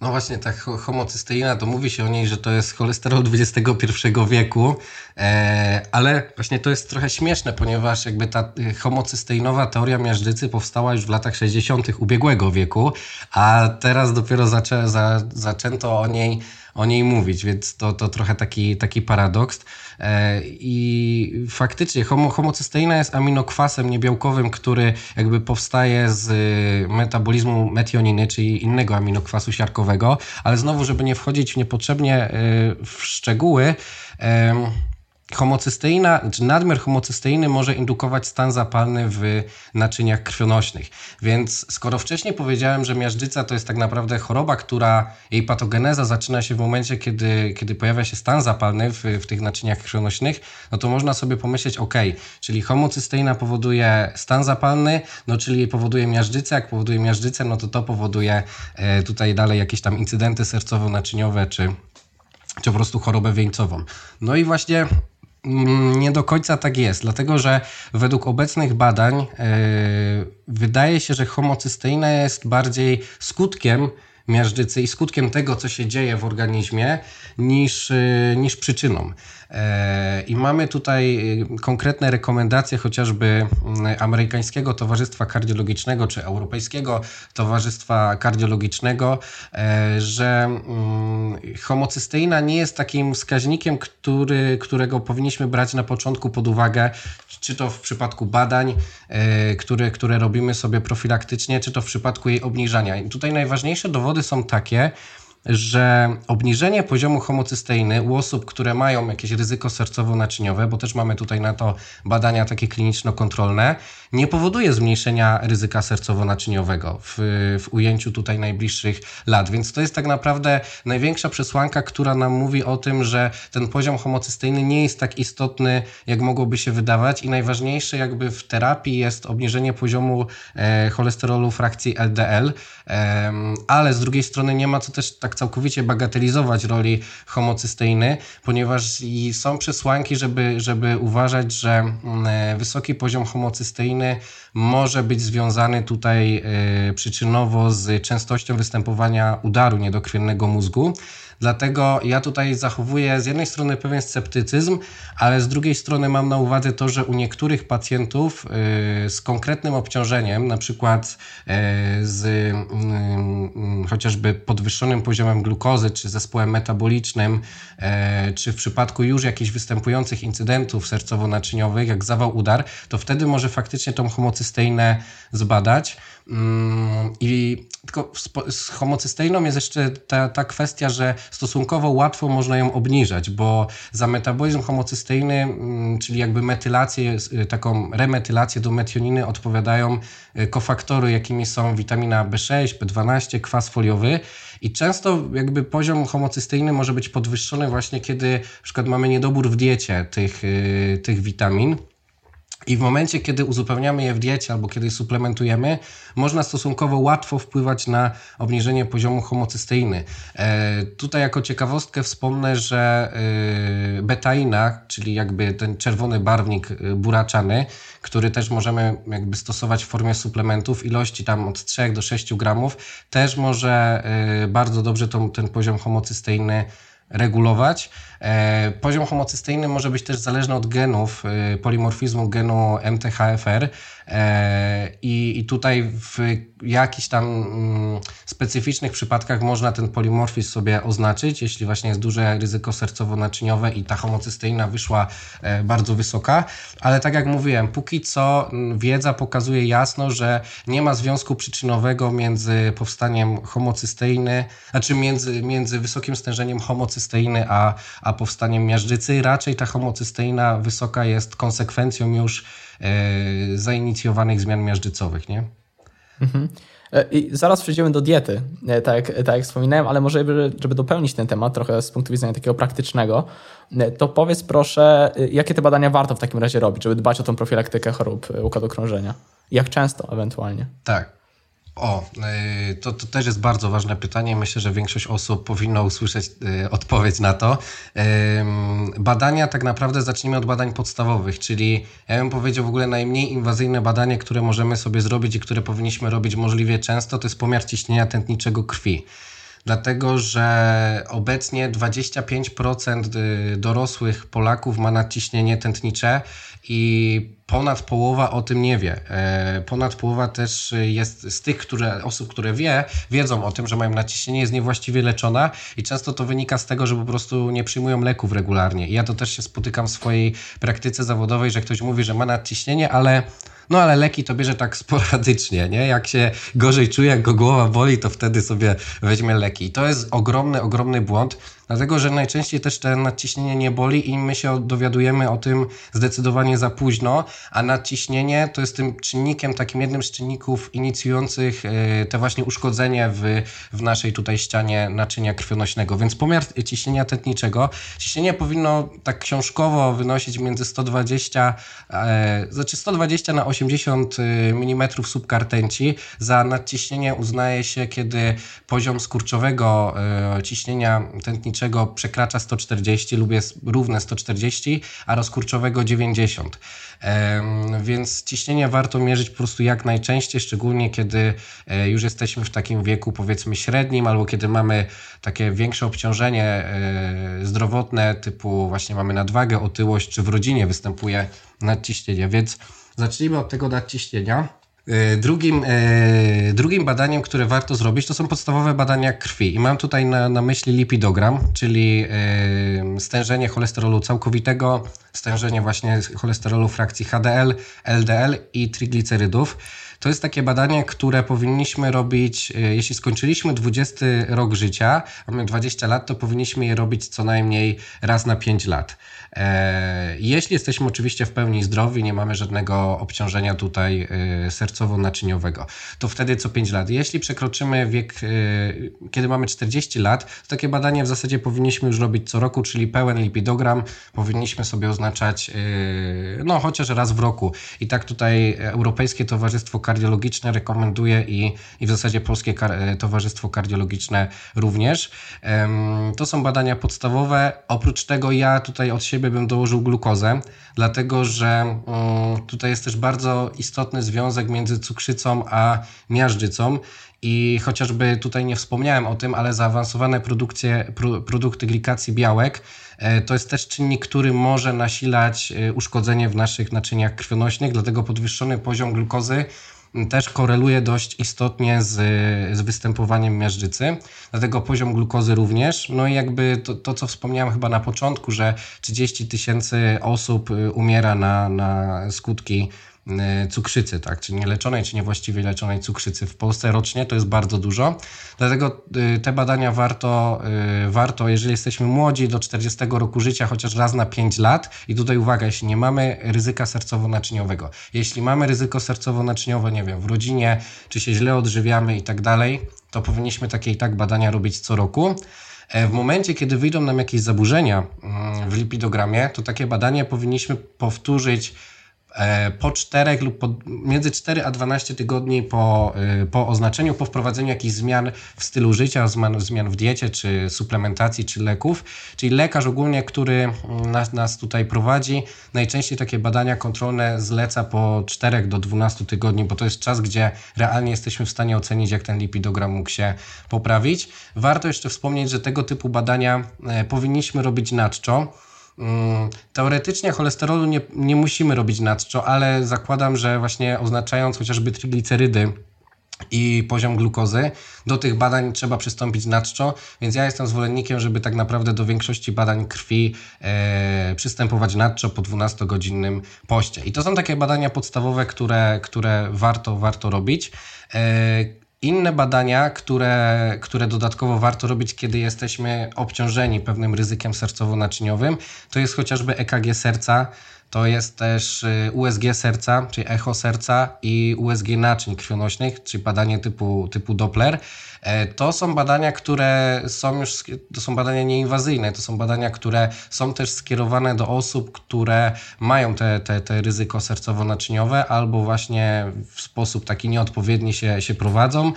No właśnie, ta homocysteina, to mówi się o niej, że to jest cholesterol XXI wieku, e, ale właśnie to jest trochę śmieszne, ponieważ jakby ta y, homocysteinowa teoria miażdżycy powstała już w latach 60. ubiegłego wieku, a teraz dopiero zaczę, za, zaczęto o niej o niej mówić, więc to, to trochę taki, taki paradoks. E, I faktycznie homo, homocysteina jest aminokwasem niebiałkowym, który jakby powstaje z metabolizmu metioniny, czyli innego aminokwasu siarkowego, ale znowu, żeby nie wchodzić niepotrzebnie e, w szczegóły, homocysteina, czy nadmiar homocysteiny może indukować stan zapalny w naczyniach krwionośnych. Więc skoro wcześniej powiedziałem, że miażdżyca to jest tak naprawdę choroba, która jej patogeneza zaczyna się w momencie, kiedy, kiedy pojawia się stan zapalny w, w tych naczyniach krwionośnych, no to można sobie pomyśleć, ok, czyli homocysteina powoduje stan zapalny, no czyli powoduje miażdżycę, jak powoduje miażdżycę, no to to powoduje e, tutaj dalej jakieś tam incydenty sercowo-naczyniowe, czy, czy po prostu chorobę wieńcową. No i właśnie nie do końca tak jest, dlatego że według obecnych badań yy, wydaje się, że homocysteina jest bardziej skutkiem miażdżycy i skutkiem tego, co się dzieje w organizmie, niż, yy, niż przyczyną. E, I mamy tutaj y, konkretne rekomendacje chociażby mm, Amerykańskiego Towarzystwa Kardiologicznego czy Europejskiego Towarzystwa Kardiologicznego, e, że mm, homocysteina nie jest takim wskaźnikiem, który, którego powinniśmy brać na początku pod uwagę, czy to w przypadku badań, e, które, które robimy sobie profilaktycznie, czy to w przypadku jej obniżania. I tutaj najważniejsze dowody są takie, że obniżenie poziomu homocysteiny u osób, które mają jakieś ryzyko sercowo-naczyniowe, bo też mamy tutaj na to badania takie kliniczno-kontrolne, nie powoduje zmniejszenia ryzyka sercowo-naczyniowego w, w ujęciu tutaj najbliższych lat. Więc to jest tak naprawdę największa przesłanka, która nam mówi o tym, że ten poziom homocysteiny nie jest tak istotny, jak mogłoby się wydawać i najważniejsze jakby w terapii jest obniżenie poziomu e, cholesterolu frakcji LDL, e, ale z drugiej strony nie ma co też tak całkowicie bagatelizować roli homocysteiny, ponieważ są przesłanki, żeby, żeby uważać, że mm, e, wysoki poziom homocysteiny może być związany tutaj e, przyczynowo z częstością występowania udaru niedokrwiennego mózgu. Dlatego ja tutaj zachowuję z jednej strony pewien sceptycyzm, ale z drugiej strony mam na uwadze to, że u niektórych pacjentów y, z konkretnym obciążeniem, na przykład y, z y, chociażby podwyższonym poziomem glukozy, czy zespołem metabolicznym, czy w przypadku już jakichś występujących incydentów sercowo-naczyniowych, jak zawał udar, to wtedy może faktycznie tą homocysteinę zbadać. Mm, I tylko z homocysteiną jest jeszcze ta, ta kwestia, że stosunkowo łatwo można ją obniżać, bo za metabolizm homocysteiny, mm, czyli jakby metylację, y, taką remetylację do metioniny odpowiadają y, kofaktory, jakimi są witamina B6, B12, kwas foliowy. I często jakby poziom homocysteiny może być podwyższony właśnie, kiedy na przykład mamy niedobór w diecie tych, y, tych witamin. I w momencie, kiedy uzupełniamy je w diecie albo kiedy suplementujemy, można stosunkowo łatwo wpływać na obniżenie poziomu homocysteiny. E, tutaj jako ciekawostkę wspomnę, że e, betaina, czyli jakby ten czerwony barwnik e, buraczany, który też możemy jakby stosować w formie suplementów, ilości tam od 3 do 6 gramów, też może e, bardzo dobrze tą, ten poziom homocysteiny regulować. E, poziom homocysteiny może być też zależny od genów, e, polimorfizmu genu MTHFR i, i tutaj w jakichś tam mm, specyficznych przypadkach można ten polimorfizm sobie oznaczyć, jeśli właśnie jest duże ryzyko sercowo-naczyniowe i ta homocysteina wyszła bardzo wysoka, ale tak jak mówiłem, póki co wiedza pokazuje jasno, że nie ma związku przyczynowego między powstaniem homocysteiny, znaczy między, między wysokim stężeniem homocysteiny a, a powstaniem miażdżycy. Raczej ta homocysteina wysoka jest konsekwencją już e, zainicjowanych zmian miażdżycowych, nie? Mhm. E, I zaraz przejdziemy do diety, e, tak, tak jak wspominałem, ale może, żeby dopełnić ten temat trochę z punktu widzenia takiego praktycznego, to powiedz proszę, jakie te badania warto w takim razie robić, żeby dbać o tą profilaktykę chorób układu krążenia? Jak często ewentualnie? Tak. O, y, to, to też jest bardzo ważne pytanie. Myślę, że większość osób powinno usłyszeć y, odpowiedź na to. Badania tak naprawdę zacznijmy od badań podstawowych, czyli ja bym powiedział w ogóle najmniej inwazyjne badanie, które możemy sobie zrobić i które powinniśmy robić możliwie często, to jest pomiar ciśnienia tętniczego krwi dlatego że obecnie 25% y, dorosłych Polaków ma nadciśnienie tętnicze i ponad połowa o tym nie wie. E, ponad połowa też jest z tych które, osób, które wie, wiedzą o tym, że mają nadciśnienie, jest niewłaściwie leczona i często to wynika z tego, że po prostu nie przyjmują leków regularnie. I ja to też się spotykam w swojej praktyce zawodowej, że ktoś mówi, że ma nadciśnienie, ale no ale leki to bierze tak sporadycznie, nie? Jak się gorzej czuje, jak go głowa boli, to wtedy sobie weźmie leki. I to jest ogromny, ogromny błąd, Dlatego, że najczęściej też te nadciśnienie nie boli i my się dowiadujemy o tym zdecydowanie za późno, a nadciśnienie to jest tym czynnikiem, takim jednym z czynników inicjujących e, te właśnie uszkodzenie w, w naszej tutaj ścianie naczynia krwionośnego. Więc pomiar ciśnienia tętniczego, ciśnienie powinno tak książkowo wynosić między 120, e, znaczy 120 na 80 e, mm subkartęci. Za nadciśnienie uznaje się, kiedy poziom skurczowego e, ciśnienia tętniczego czego przekracza 140 lub jest równe 140, a rozkurczowego 90. Więc ciśnienie warto mierzyć po prostu jak najczęściej, szczególnie kiedy e, już jesteśmy w takim wieku powiedzmy średnim, albo kiedy mamy takie większe obciążenie e, zdrowotne, typu właśnie mamy nadwagę, otyłość, czy w rodzinie występuje nadciśnienie. Więc zacznijmy od tego nadciśnienia. E, drugim, e, drugim badaniem, które warto zrobić, to są podstawowe badania krwi. I mam tutaj na, na myśli lipidogram, czyli e, stężenie cholesterolu całkowitego, stężenie właśnie cholesterolu frakcji HDL, LDL i triglicerydów. To jest takie badanie, które powinniśmy robić, jeśli skończyliśmy 20 rok życia, mamy 20 lat, to powinniśmy je robić co najmniej raz na 5 lat. E, jeśli jesteśmy oczywiście w pełni zdrowi, nie mamy żadnego obciążenia tutaj e, sercowo-naczyniowego, to wtedy co 5 lat. Jeśli przekroczymy wiek, e, kiedy mamy 40 lat, to takie badanie w zasadzie powinniśmy już robić co roku, czyli pełen lipidogram powinniśmy sobie oznaczać no chociaż raz w roku. I tak tutaj Europejskie Towarzystwo Kardiologiczne rekomenduje i, i w zasadzie Polskie Towarzystwo Kardiologiczne również. To są badania podstawowe. Oprócz tego ja tutaj od siebie bym dołożył glukozę, dlatego że mm, tutaj jest też bardzo istotny związek między cukrzycą a miażdżycą. I chociażby tutaj nie wspomniałem o tym, ale zaawansowane produkcje, produkty glikacji białek e, to jest też czynnik, który może nasilać e, uszkodzenie w naszych naczyniach krwionośnych, dlatego podwyższony poziom glukozy też koreluje dość istotnie z, z występowaniem miażdżycy, dlatego poziom glukozy również. No i jakby to, to co wspomniałem chyba na początku, że 30 tysięcy osób y, umiera na, na skutki cukrzycy, tak, czy nieleczonej, czy niewłaściwie leczonej cukrzycy w Polsce rocznie, to jest bardzo dużo. Dlatego y, te badania warto, y, warto, jeżeli jesteśmy młodzi, do 40 roku życia, chociaż raz na 5 lat. I tutaj uwaga, jeśli nie mamy ryzyka sercowo-naczyniowego. Jeśli mamy ryzyko sercowo-naczyniowe, nie wiem, w rodzinie, czy się źle odżywiamy i tak dalej, to powinniśmy takie i tak badania robić co roku. E, w momencie, kiedy wyjdą nam jakieś zaburzenia mm, w lipidogramie, to takie badanie powinniśmy powtórzyć po 4 lub po, między 4 a 12 tygodni po, e, po oznaczeniu, po wprowadzeniu jakichś zmian w stylu życia, zmian, zmian w diecie, czy suplementacji, czy leków. Czyli lekarz ogólnie, który nas, nas tutaj prowadzi, najczęściej takie badania kontrolne zleca po 4 do 12 tygodni, bo to jest czas, gdzie realnie jesteśmy w stanie ocenić, jak ten lipidogram mógł się poprawić. Warto jeszcze wspomnieć, że tego typu badania e, powinniśmy robić na czczo Mm, teoretycznie cholesterolu nie, nie musimy robić nadczo, ale zakładam, że właśnie oznaczając chociażby triglicerydy i poziom glukozy. Do tych badań trzeba przystąpić nadczo, więc ja jestem zwolennikiem, żeby tak naprawdę do większości badań krwi e, przystępować nadczo po 12-godzinnym poście. I to są takie badania podstawowe, które, które warto, warto robić. E, inne badania, które, które dodatkowo warto robić, kiedy jesteśmy obciążeni pewnym ryzykiem sercowo-naczyniowym, to jest chociażby EKG serca, to jest też y, USG serca, czyli echo serca i USG naczyń krwionośnych, czyli badanie typu, typu Doppler. E, to są badania, które są już, to są badania nieinwazyjne, to są badania, które są też skierowane do osób, które mają te, te, te ryzyko sercowo-naczyniowe albo właśnie w sposób taki nieodpowiedni się, się prowadzą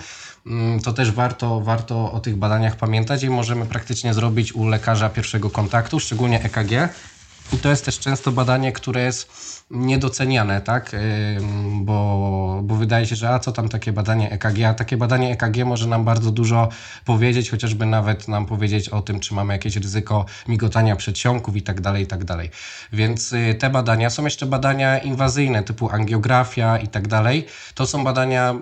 mm, to też warto, warto o tych badaniach pamiętać i możemy praktycznie zrobić u lekarza pierwszego kontaktu, szczególnie EKG. I to jest też często badanie, które jest niedoceniane, tak? Bo, bo wydaje się, że a co tam takie badanie EKG, a takie badanie EKG może nam bardzo dużo powiedzieć, chociażby nawet nam powiedzieć o tym, czy mamy jakieś ryzyko migotania przedsionków i tak dalej, i tak dalej. Więc y, te badania, są jeszcze badania inwazyjne typu angiografia i tak dalej. To są badania,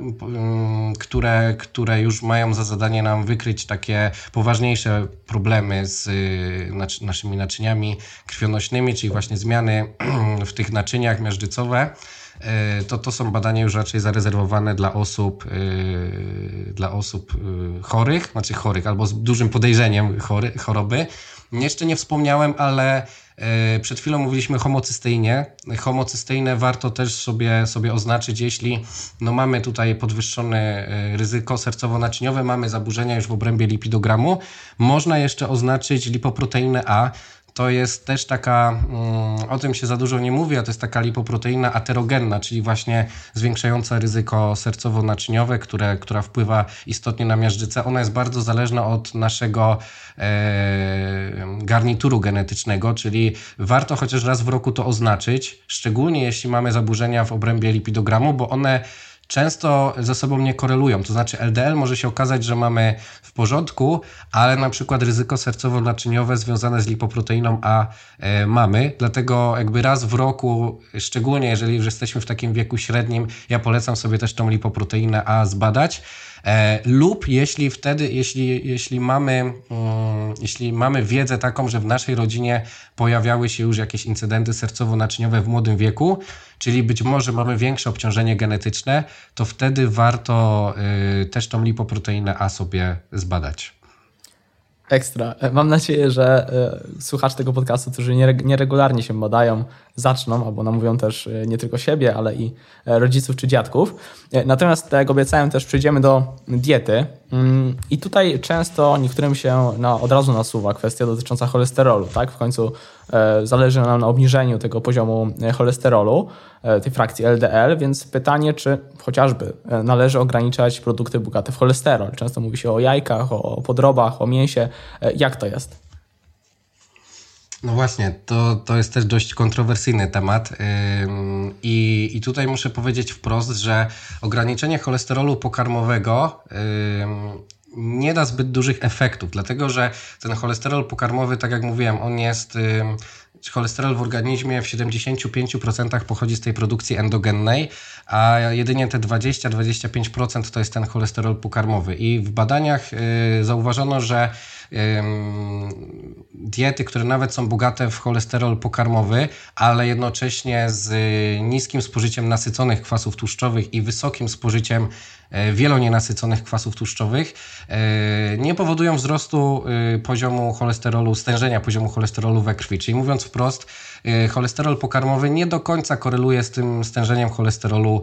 które, które już mają za zadanie nam wykryć takie poważniejsze problemy z y, naszymi naczyniami krwionośnymi, czyli właśnie zmiany w tych naczyniach naczyniach miażdżycowe, e, to to są badania już raczej zarezerwowane dla osób, e, dla osób e, chorych, znaczy chorych albo z dużym podejrzeniem chory, choroby. Jeszcze nie wspomniałem, ale przed chwilą mówiliśmy homocysteinie. Homocysteinę warto też sobie, sobie oznaczyć, jeśli no mamy tutaj podwyższone ryzyko sercowo-naczyniowe, mamy zaburzenia już w obrębie lipidogramu. Można jeszcze oznaczyć lipoproteinę A, to jest też taka, mm, o tym się za dużo nie mówi, a to jest taka lipoproteina aterogenna, czyli właśnie zwiększająca ryzyko sercowo-naczyniowe, które, która wpływa istotnie na miażdżycę. Ona jest bardzo zależna od naszego e, garnituru genetycznego, czyli warto chociaż raz w roku to oznaczyć, szczególnie jeśli mamy zaburzenia w obrębie lipidogramu, bo one często ze sobą nie korelują. To znaczy LDL może się okazać, że mamy w porządku, ale na przykład ryzyko sercowo-naczyniowe związane z lipoproteiną A e, mamy. Dlatego jakby raz w roku, szczególnie jeżeli już jesteśmy w takim wieku średnim, ja polecam sobie też tą lipoproteinę A zbadać. E, lub jeśli wtedy, jeśli, jeśli, mamy, mm, jeśli mamy wiedzę taką, że w naszej rodzinie pojawiały się już jakieś incydenty sercowo-naczyniowe w młodym wieku, czyli być może mamy większe obciążenie genetyczne, to wtedy warto y, też tą lipoproteinę A sobie zbadać. Ekstra. E, mam nadzieję, że y, słuchacze tego podcastu, którzy nieregularnie się badają, zaczną, albo namówią też y, nie tylko siebie, ale i e, rodziców czy dziadków. E, natomiast, tak jak obiecałem, też przejdziemy do diety. Mm, I tutaj często niektórym się no, od razu nasuwa kwestia dotycząca cholesterolu. Tak? W końcu e, zależy nam na obniżeniu tego poziomu cholesterolu, tej frakcji LDL, więc pytanie, czy chociażby należy ograniczać produkty bogate w cholesterol. Często mówi się o jajkach, o podrobach, o mięsie. Jak to jest? No właśnie, to, to jest też dość kontrowersyjny temat I, i tutaj muszę powiedzieć wprost, że ograniczenie cholesterolu pokarmowego nie da zbyt dużych efektów, dlatego że ten cholesterol pokarmowy, tak jak mówiłem, on jest cholesterol w organizmie w 75% pochodzi z tej produkcji endogennej, a jedynie te 20-25% to jest ten cholesterol pokarmowy. I w badaniach y, zauważono, że diety, które nawet są bogate w cholesterol pokarmowy, ale jednocześnie z niskim spożyciem nasyconych kwasów tłuszczowych i wysokim spożyciem e, wielonienasyconych kwasów tłuszczowych, e, nie powodują wzrostu e, poziomu cholesterolu, stężenia poziomu cholesterolu we krwi. Czyli mówiąc wprost, cholesterol pokarmowy nie do końca koreluje z tym stężeniem cholesterolu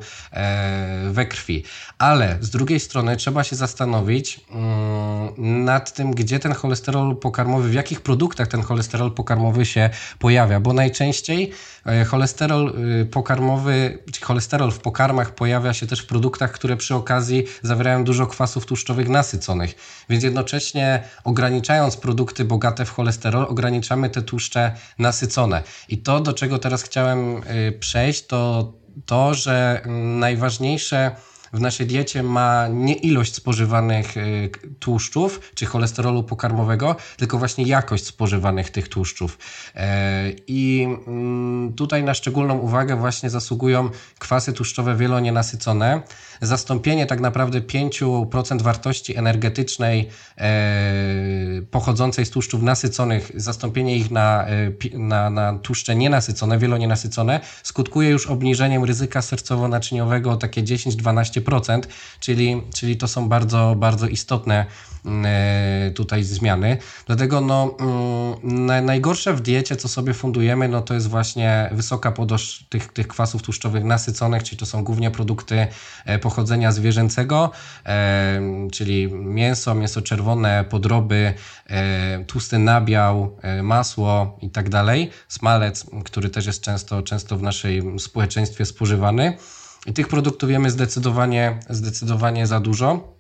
we krwi. Ale z drugiej strony trzeba się zastanowić mm, nad tym, gdzie ten cholesterol pokarmowy, w jakich produktach ten cholesterol pokarmowy się pojawia, bo najczęściej e, cholesterol y, pokarmowy, czy cholesterol w pokarmach pojawia się też w produktach, które przy okazji zawierają dużo kwasów tłuszczowych nasyconych, więc jednocześnie ograniczając produkty bogate w cholesterol, ograniczamy te tłuszcze nasycone. I to, do czego teraz chciałem y, przejść, to to, że najważniejsze w naszej diecie ma nie ilość spożywanych y, tłuszczów czy cholesterolu pokarmowego, tylko właśnie jakość spożywanych tych tłuszczów. E, I mm, tutaj na szczególną uwagę właśnie zasługują kwasy tłuszczowe wielonienasycone. Zastąpienie tak naprawdę 5% wartości energetycznej e, pochodzącej z tłuszczów nasyconych, zastąpienie ich na, e, na, na tłuszcze nienasycone, wielonienasycone, skutkuje już obniżeniem ryzyka sercowo-naczyniowego o takie 10-12%. 10%, czyli, czyli to są bardzo, bardzo istotne mm, e, tutaj zmiany. Dlatego no, mm, najgorsze w diecie, co sobie fundujemy, no to jest właśnie wysoka podaż tych, tych kwasów tłuszczowych nasyconych, czyli to są głównie produkty e, pochodzenia zwierzęcego, e, czyli mięso, mięso czerwone, podroby, tłusty nabiał, masło i tak dalej, smalec, który też jest często, często w naszej społeczeństwie spożywany. I tych produktów jemy zdecydowanie, zdecydowanie za dużo.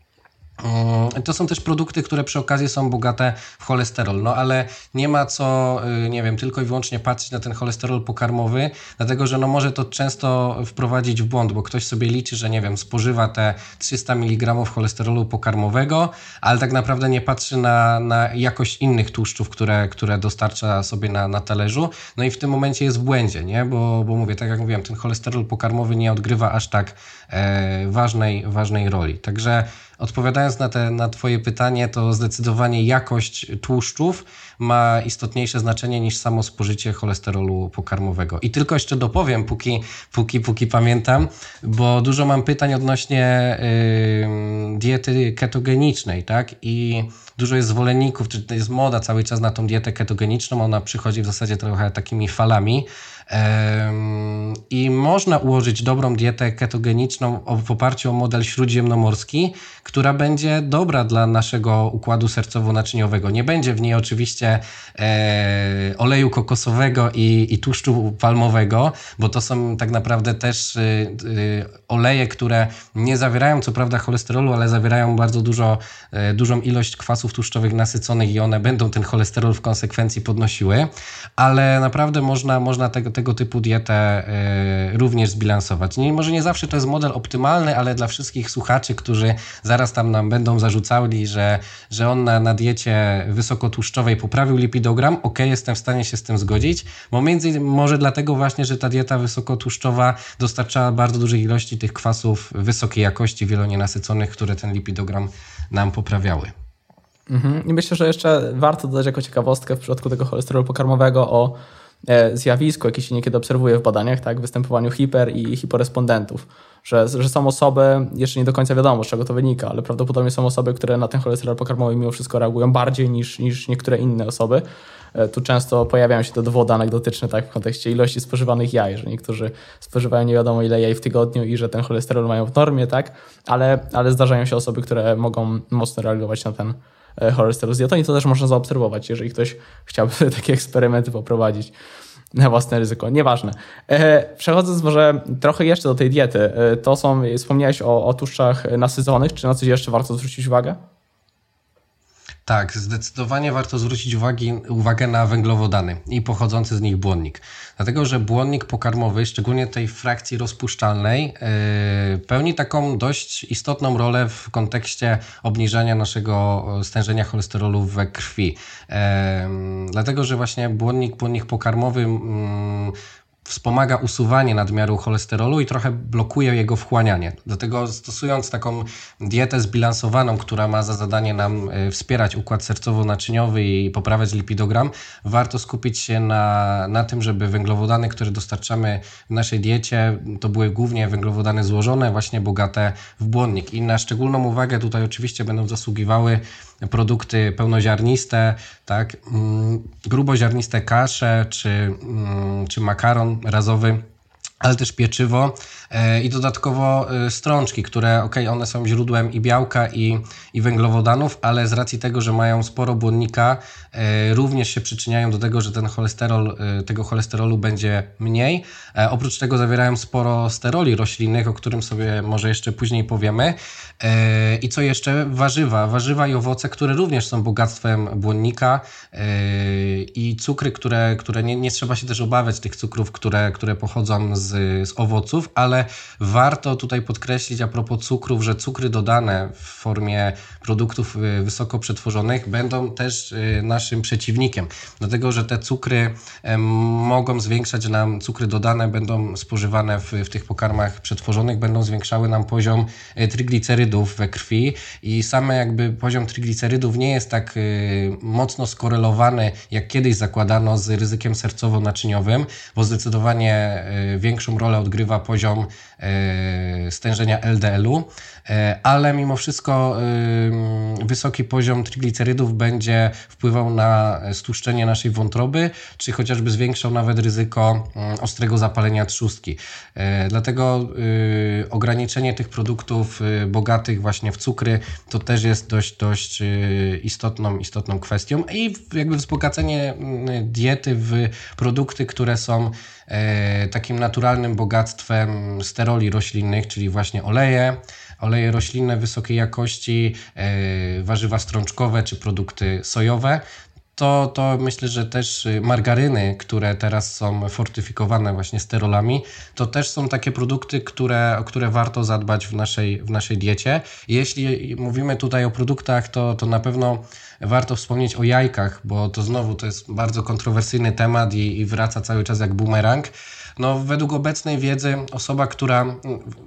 Mm, to są też produkty, które przy okazji są bogate w cholesterol, no ale nie ma co, y, nie wiem, tylko i wyłącznie patrzeć na ten cholesterol pokarmowy, dlatego że no może to często wprowadzić w błąd, bo ktoś sobie liczy, że nie wiem, spożywa te 300 mg cholesterolu pokarmowego, ale tak naprawdę nie patrzy na, na jakość innych tłuszczów, które, które dostarcza sobie na, na talerzu, no i w tym momencie jest w błędzie, nie? Bo, bo mówię, tak jak mówiłem, ten cholesterol pokarmowy nie odgrywa aż tak e, ważnej, ważnej roli. Także Odpowiadając na, te, na Twoje pytanie, to zdecydowanie jakość tłuszczów ma istotniejsze znaczenie niż samo spożycie cholesterolu pokarmowego. I tylko jeszcze dopowiem, póki, póki, póki pamiętam, bo dużo mam pytań odnośnie yy, diety ketogenicznej, tak? I dużo jest zwolenników, czy to jest moda cały czas na tą dietę ketogeniczną, ona przychodzi w zasadzie trochę takimi falami. I można ułożyć dobrą dietę ketogeniczną w oparciu o model śródziemnomorski, która będzie dobra dla naszego układu sercowo-naczyniowego. Nie będzie w niej oczywiście e, oleju kokosowego i, i tłuszczu palmowego, bo to są tak naprawdę też y, y, oleje, które nie zawierają co prawda cholesterolu, ale zawierają bardzo dużo, e, dużą ilość kwasów tłuszczowych nasyconych i one będą ten cholesterol w konsekwencji podnosiły, ale naprawdę można, można tego, tego typu dietę y, również zbilansować. Nie, może nie zawsze to jest model optymalny, ale dla wszystkich słuchaczy, którzy zaraz tam nam będą zarzucali, że, że on na, na diecie wysokotłuszczowej poprawił lipidogram, ok, jestem w stanie się z tym zgodzić, bo między może dlatego właśnie, że ta dieta wysokotłuszczowa dostarczała bardzo dużej ilości tych kwasów wysokiej jakości, wielonienasyconych, które ten lipidogram nam poprawiały. Mhm. I myślę, że jeszcze warto dodać jako ciekawostkę w przypadku tego cholesterolu pokarmowego o E, zjawisko, jakie się niekiedy obserwuje w badaniach, tak, występowaniu hiper i hiporespondentów, że, że są osoby, jeszcze nie do końca wiadomo, z czego to wynika, ale prawdopodobnie są osoby, które na ten cholesterol pokarmowy mimo wszystko reagują bardziej niż, niż niektóre inne osoby. E, tu często pojawiają się te dowody anegdotyczne tak, w kontekście ilości spożywanych jaj, że niektórzy spożywają nie wiadomo ile jaj w tygodniu i że ten cholesterol mają w normie, tak, ale, ale zdarzają się osoby, które mogą mocno reagować na ten E, cholesterol z dietą i to też można zaobserwować, jeżeli ktoś chciałby takie eksperymenty poprowadzić na własne ryzyko. Nieważne. E, przechodząc może trochę jeszcze do tej diety, e, to są, wspomniałeś o, o tłuszczach nasyconych, czy na coś jeszcze warto zwrócić uwagę? Tak, zdecydowanie warto zwrócić uwagi, uwagę na węglowodany i pochodzący z nich błonnik. Dlatego, że błonnik pokarmowy, szczególnie tej frakcji rozpuszczalnej, yy, pełni taką dość istotną rolę w kontekście obniżania naszego stężenia cholesterolu we krwi. Yy, dlatego, że właśnie błonnik, błonnik pokarmowy yy, wspomaga usuwanie nadmiaru cholesterolu i trochę blokuje jego wchłanianie. Dlatego stosując taką dietę zbilansowaną, która ma za zadanie nam e, wspierać układ sercowo-naczyniowy i poprawiać lipidogram, warto skupić się na, na tym, żeby węglowodany, które dostarczamy w naszej diecie, to były głównie węglowodany złożone, właśnie bogate w błonnik. I na szczególną uwagę tutaj oczywiście będą zasługiwały produkty pełnoziarniste, tak, mm, gruboziarniste kasze czy, mm, czy makaron razowy ale też pieczywo e, i dodatkowo e, strączki, które ok, one są źródłem i białka i, i węglowodanów, ale z racji tego, że mają sporo błonnika, e, również się przyczyniają do tego, że ten cholesterol, tego cholesterolu będzie mniej. Oprócz tego zawierają sporo steroli roślinnych, o którym sobie może jeszcze później powiemy. I co jeszcze? Warzywa. Warzywa i owoce, które również są bogactwem błonnika i cukry, które, które nie, nie trzeba się też obawiać tych cukrów, które, które pochodzą z z, owoców, ale warto tutaj podkreślić a propos cukrów, że cukry dodane w formie produktów y, wysoko przetworzonych będą też y, naszym przeciwnikiem, dlatego że te cukry mogą zwiększać nam, cukry dodane będą spożywane w, w tych pokarmach przetworzonych, będą zwiększały nam poziom y, triglicerydów we krwi. I same jakby poziom triglicerydów nie jest tak mocno skorelowany, jak kiedyś zakładano z ryzykiem sercowo-naczyniowym, bo zdecydowanie większą rolę odgrywa poziom stężenia LDL-u, e, ale mimo wszystko wysoki poziom triglicerydów będzie wpływał na stłuszczenie naszej wątroby, czy chociażby zwiększał nawet ryzyko ostrego zapalenia trzustki. Dlatego ograniczenie tych produktów bogatych właśnie w cukry to też jest dość, dość istotną, istotną kwestią i jakby wzbogacenie diety w produkty, które są E, takim naturalnym bogactwem steroli roślinnych, czyli właśnie oleje, oleje roślinne wysokiej jakości, e, warzywa strączkowe czy produkty sojowe to, to myślę, że też margaryny, które teraz są fortyfikowane właśnie sterolami, to też są takie produkty, które, o które warto zadbać w naszej, w naszej diecie. Jeśli mówimy tutaj o produktach, to, to na pewno warto wspomnieć o jajkach, bo to znowu to jest bardzo kontrowersyjny temat i, i wraca cały czas jak bumerang. No, według obecnej wiedzy osoba, która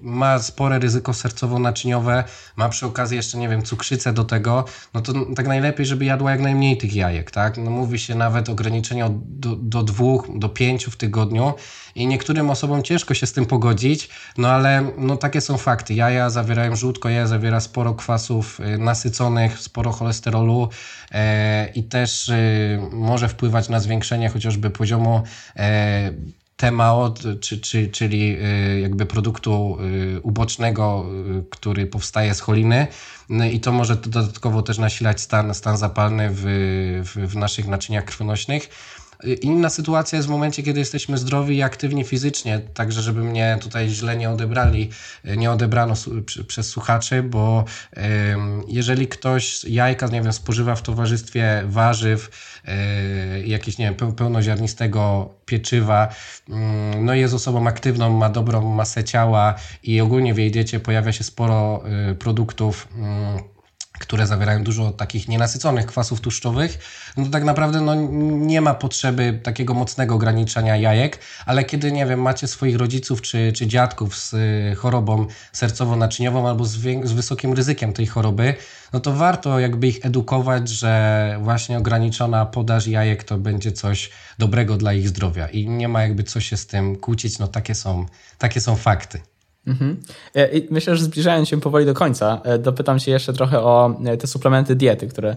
ma spore ryzyko sercowo-naczyniowe, ma przy okazji jeszcze, nie wiem, cukrzycę do tego, no to tak najlepiej, żeby jadła jak najmniej tych jajek, tak? No, mówi się nawet ograniczenie do, do dwóch, do pięciu w tygodniu i niektórym osobom ciężko się z tym pogodzić, no ale no, takie są fakty. Jaja zawierają żółtko, jaja zawiera sporo kwasów y, nasyconych, sporo cholesterolu e, i też y, może wpływać na zwiększenie chociażby poziomu e, TMAO, czy, czy, czyli y, jakby produktu y, ubocznego, y, który powstaje z choliny no i to może dodatkowo też nasilać stan, stan zapalny w, w, w naszych naczyniach krwionośnych. Inna sytuacja jest w momencie, kiedy jesteśmy zdrowi i aktywni fizycznie, także żeby mnie tutaj źle nie odebrali, nie odebrano przez słuchaczy, bo jeżeli ktoś jajka, nie wiem, spożywa w towarzystwie warzyw, e, jakieś, nie wiem, pełnoziarnistego pieczywa, mm, no jest osobą aktywną, ma dobrą masę ciała i ogólnie w jej diecie pojawia się sporo e, produktów, mm, które zawierają dużo takich nienasyconych kwasów tłuszczowych, no tak naprawdę no, nie ma potrzeby takiego mocnego ograniczania jajek, ale kiedy, nie wiem, macie swoich rodziców czy, czy dziadków z y, chorobą sercowo-naczyniową albo z, z wysokim ryzykiem tej choroby, no to warto jakby ich edukować, że właśnie ograniczona podaż jajek to będzie coś dobrego dla ich zdrowia. I nie ma jakby co się z tym kłócić, no takie są, takie są fakty. Mhm. E, myślę, że zbliżając się powoli do końca, e, dopytam się jeszcze trochę o e, te suplementy diety, które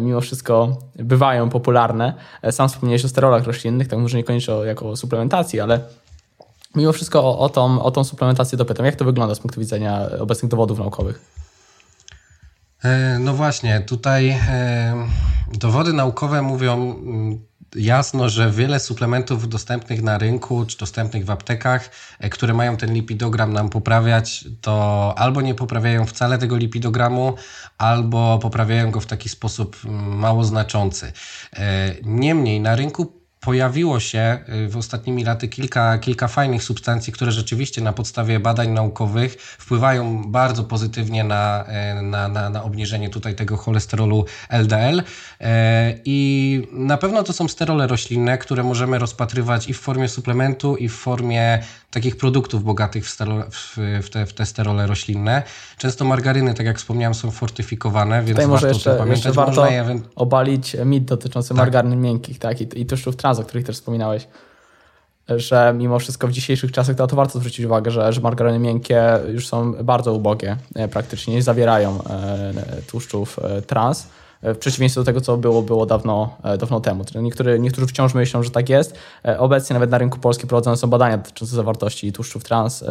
mimo wszystko bywają popularne. Sam wspomniałeś o sterolach roślinnych, tak może niekoniecznie jako suplementacji, ale mimo wszystko o, o, tą, o tą suplementację dopytam. Jak to wygląda z punktu widzenia obecnych dowodów naukowych? No właśnie, tutaj dowody naukowe mówią mm, jasno, że wiele suplementów dostępnych na rynku czy dostępnych w aptekach, e, które mają ten lipidogram nam poprawiać, to albo nie poprawiają wcale tego lipidogramu, albo poprawiają go w taki sposób mm, mało znaczący. E, niemniej na rynku pojawiło się y, w ostatnimi laty kilka, kilka fajnych substancji, które rzeczywiście na podstawie badań naukowych wpływają bardzo pozytywnie na, y, na, na, na obniżenie tutaj tego cholesterolu LDL. Y, I na pewno to są sterole roślinne, które możemy rozpatrywać i w formie suplementu, i w formie takich produktów bogatych w, sterole, w, w, te, w te sterole roślinne. Często margaryny, tak jak wspomniałem, są fortyfikowane, więc Tutaj warto jeszcze, pamiętać. Jeszcze warto je... obalić mit dotyczący tak. margaryn miękkich tak? I, i tłuszczów trans, o których też wspominałeś że mimo wszystko w dzisiejszych czasach to, to warto zwrócić uwagę, że, że margaryny miękkie już są bardzo ubogie, e, praktycznie nie zawierają e, tłuszczów e, trans, w przeciwieństwie do tego, co było, było dawno, dawno temu. Niektóry, niektórzy wciąż myślą, że tak jest. Obecnie nawet na rynku polskim prowadzone są badania dotyczące zawartości tłuszczów trans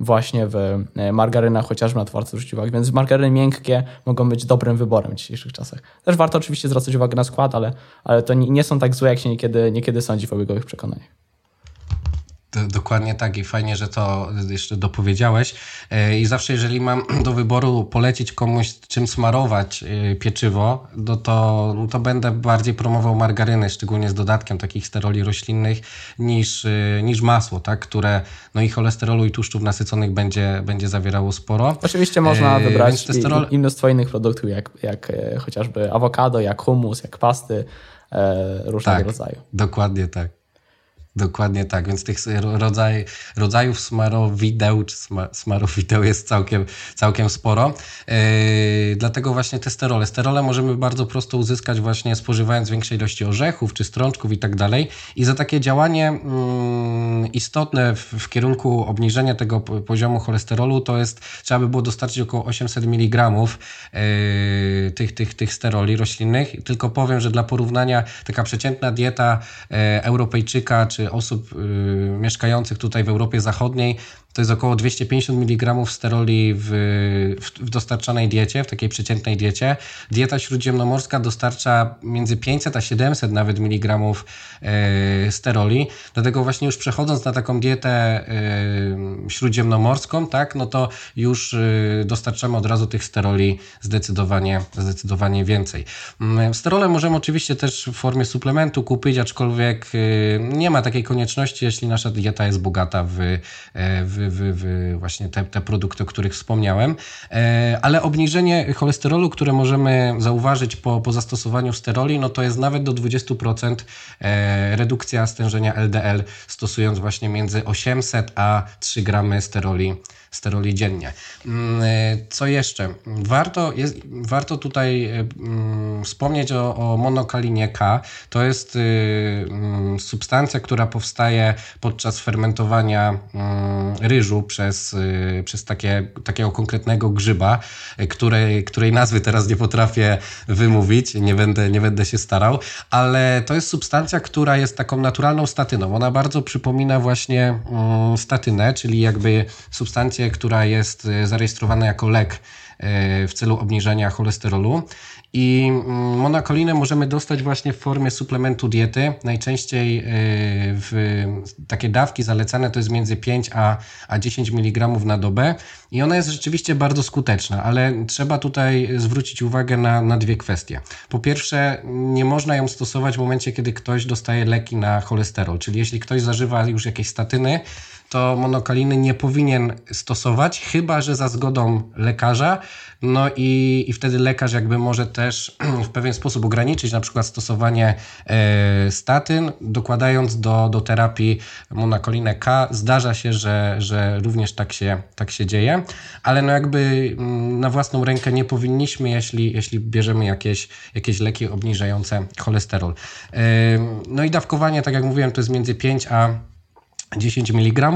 właśnie w margarynach, chociażby na zwrócić uwagę. Więc margaryny miękkie mogą być dobrym wyborem w dzisiejszych czasach. Też warto oczywiście zwracać uwagę na skład, ale, ale to nie są tak złe, jak się niekiedy, niekiedy sądzi w obiegowych przekonaniach. Dokładnie tak i fajnie, że to jeszcze dopowiedziałeś. E, I zawsze, jeżeli mam do wyboru polecić komuś, czym smarować e, pieczywo, no to, no to będę bardziej promował margarynę, szczególnie z dodatkiem takich steroli roślinnych, niż, e, niż masło, tak? które no i cholesterolu i tłuszczów nasyconych będzie, będzie zawierało sporo. Oczywiście można wybrać sterol... i, i mnóstwo innych produktów, jak, jak chociażby awokado, jak hummus, jak pasty różnego tak, rodzaju. Dokładnie tak. Dokładnie tak, więc tych rodzaj, rodzajów smarowideł czy smarowideł jest całkiem, całkiem sporo. Yy, dlatego właśnie te sterole. Sterole możemy bardzo prosto uzyskać właśnie spożywając większej ilości orzechów czy strączków i tak dalej. I za takie działanie yy, istotne w, w, kierunku obniżenia tego poziomu cholesterolu to jest, trzeba by było dostarczyć około 800 mg yy, tych, tych, tych steroli roślinnych. Tylko powiem, że dla porównania taka przeciętna dieta yy, Europejczyka czy osób y, mieszkających tutaj w Europie Zachodniej to jest około 250 mg steroli w, w, dostarczanej diecie, w takiej przeciętnej diecie. Dieta śródziemnomorska dostarcza między 500 a 700 nawet miligramów e, steroli. Dlatego właśnie już przechodząc na taką dietę e, śródziemnomorską, tak, no to już e, dostarczamy od razu tych steroli zdecydowanie, zdecydowanie więcej. Mm, sterole możemy oczywiście też w formie suplementu kupić, aczkolwiek nie ma takiej konieczności, jeśli nasza dieta jest bogata w, w w, w właśnie te, te produkty, o których wspomniałem. E, ale obniżenie cholesterolu, które możemy zauważyć po, po zastosowaniu steroli, no to jest nawet do 20% e, redukcja stężenia LDL, stosując właśnie między 800 a 3 gramy steroli steroli dziennie. Mm, e, co jeszcze? Warto, jest, warto tutaj e, mm, wspomnieć o, o monokalinie K. To jest y, mm, substancja, która powstaje podczas fermentowania ryżu przez, y, przez takie, takiego konkretnego grzyba, e, której, której nazwy teraz nie potrafię wymówić, nie będę, nie będę się starał, ale to jest substancja, która jest taką naturalną statyną. Ona bardzo przypomina właśnie statynę, czyli jakby substancję która jest e, zarejestrowana jako lek e, w celu obniżenia cholesterolu. I mm, monokolinę możemy dostać właśnie w formie suplementu diety. Najczęściej e, w takie dawki zalecane to jest między 5 a, a 10 mg na dobę. I ona jest rzeczywiście bardzo skuteczna, ale trzeba tutaj zwrócić uwagę na, na dwie kwestie. Po pierwsze, nie można ją stosować w momencie, kiedy ktoś dostaje leki na cholesterol. Czyli jeśli ktoś zażywa już jakieś statyny, to monokaliny nie powinien stosować, chyba że za zgodą lekarza. No i, i wtedy lekarz jakby może też w pewien sposób ograniczyć na przykład stosowanie e, statyn, dokładając do, do terapii monokolinę K. Zdarza się, że, że również tak się, tak się dzieje, ale no jakby mm, na własną rękę nie powinniśmy, jeśli, jeśli bierzemy jakieś, jakieś leki obniżające cholesterol. E, no i dawkowanie, tak jak mówiłem, to jest między 5 a 10 mg.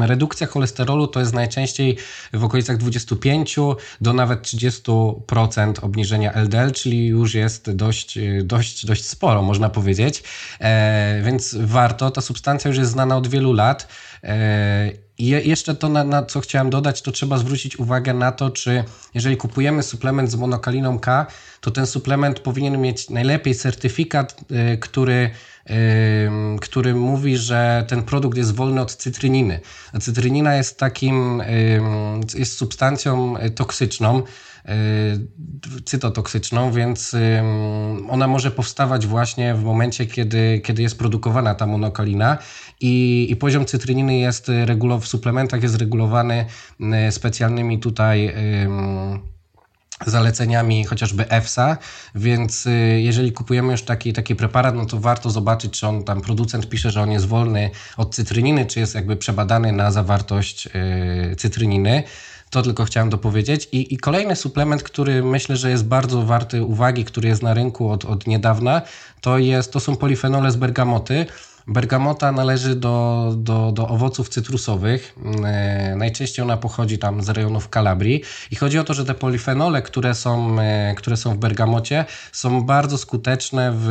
Redukcja cholesterolu to jest najczęściej w okolicach 25 do nawet 30% obniżenia LDL, czyli już jest dość, dość, dość sporo, można powiedzieć. E, więc warto, ta substancja już jest znana od wielu lat. E, i jeszcze to, na, na, co chciałem dodać, to trzeba zwrócić uwagę na to, czy jeżeli kupujemy suplement z monokaliną K, to ten suplement powinien mieć najlepiej certyfikat, e, który który mówi, że ten produkt jest wolny od cytryniny. A cytrynina jest takim, jest substancją toksyczną, y, cytotoksyczną, więc ona może powstawać właśnie w momencie, kiedy, kiedy jest produkowana ta monokalina i, i poziom cytryniny jest regulowany w suplementach jest regulowany y, specjalnymi tutaj zaleceniami chociażby EFSA, więc y, jeżeli kupujemy już taki, taki preparat, no to warto zobaczyć, czy on tam producent pisze, że on jest wolny od cytryniny, czy jest jakby przebadany na zawartość y, cytryniny. To tylko chciałem dopowiedzieć. I, I kolejny suplement, który myślę, że jest bardzo warty uwagi, który jest na rynku od, od niedawna, to, jest, to są polifenole z bergamoty. Bergamota należy do, do, do owoców cytrusowych. E, najczęściej ona pochodzi tam z rejonów Kalabrii i chodzi o to, że te polifenole, które są, e, które są w bergamocie, są bardzo skuteczne w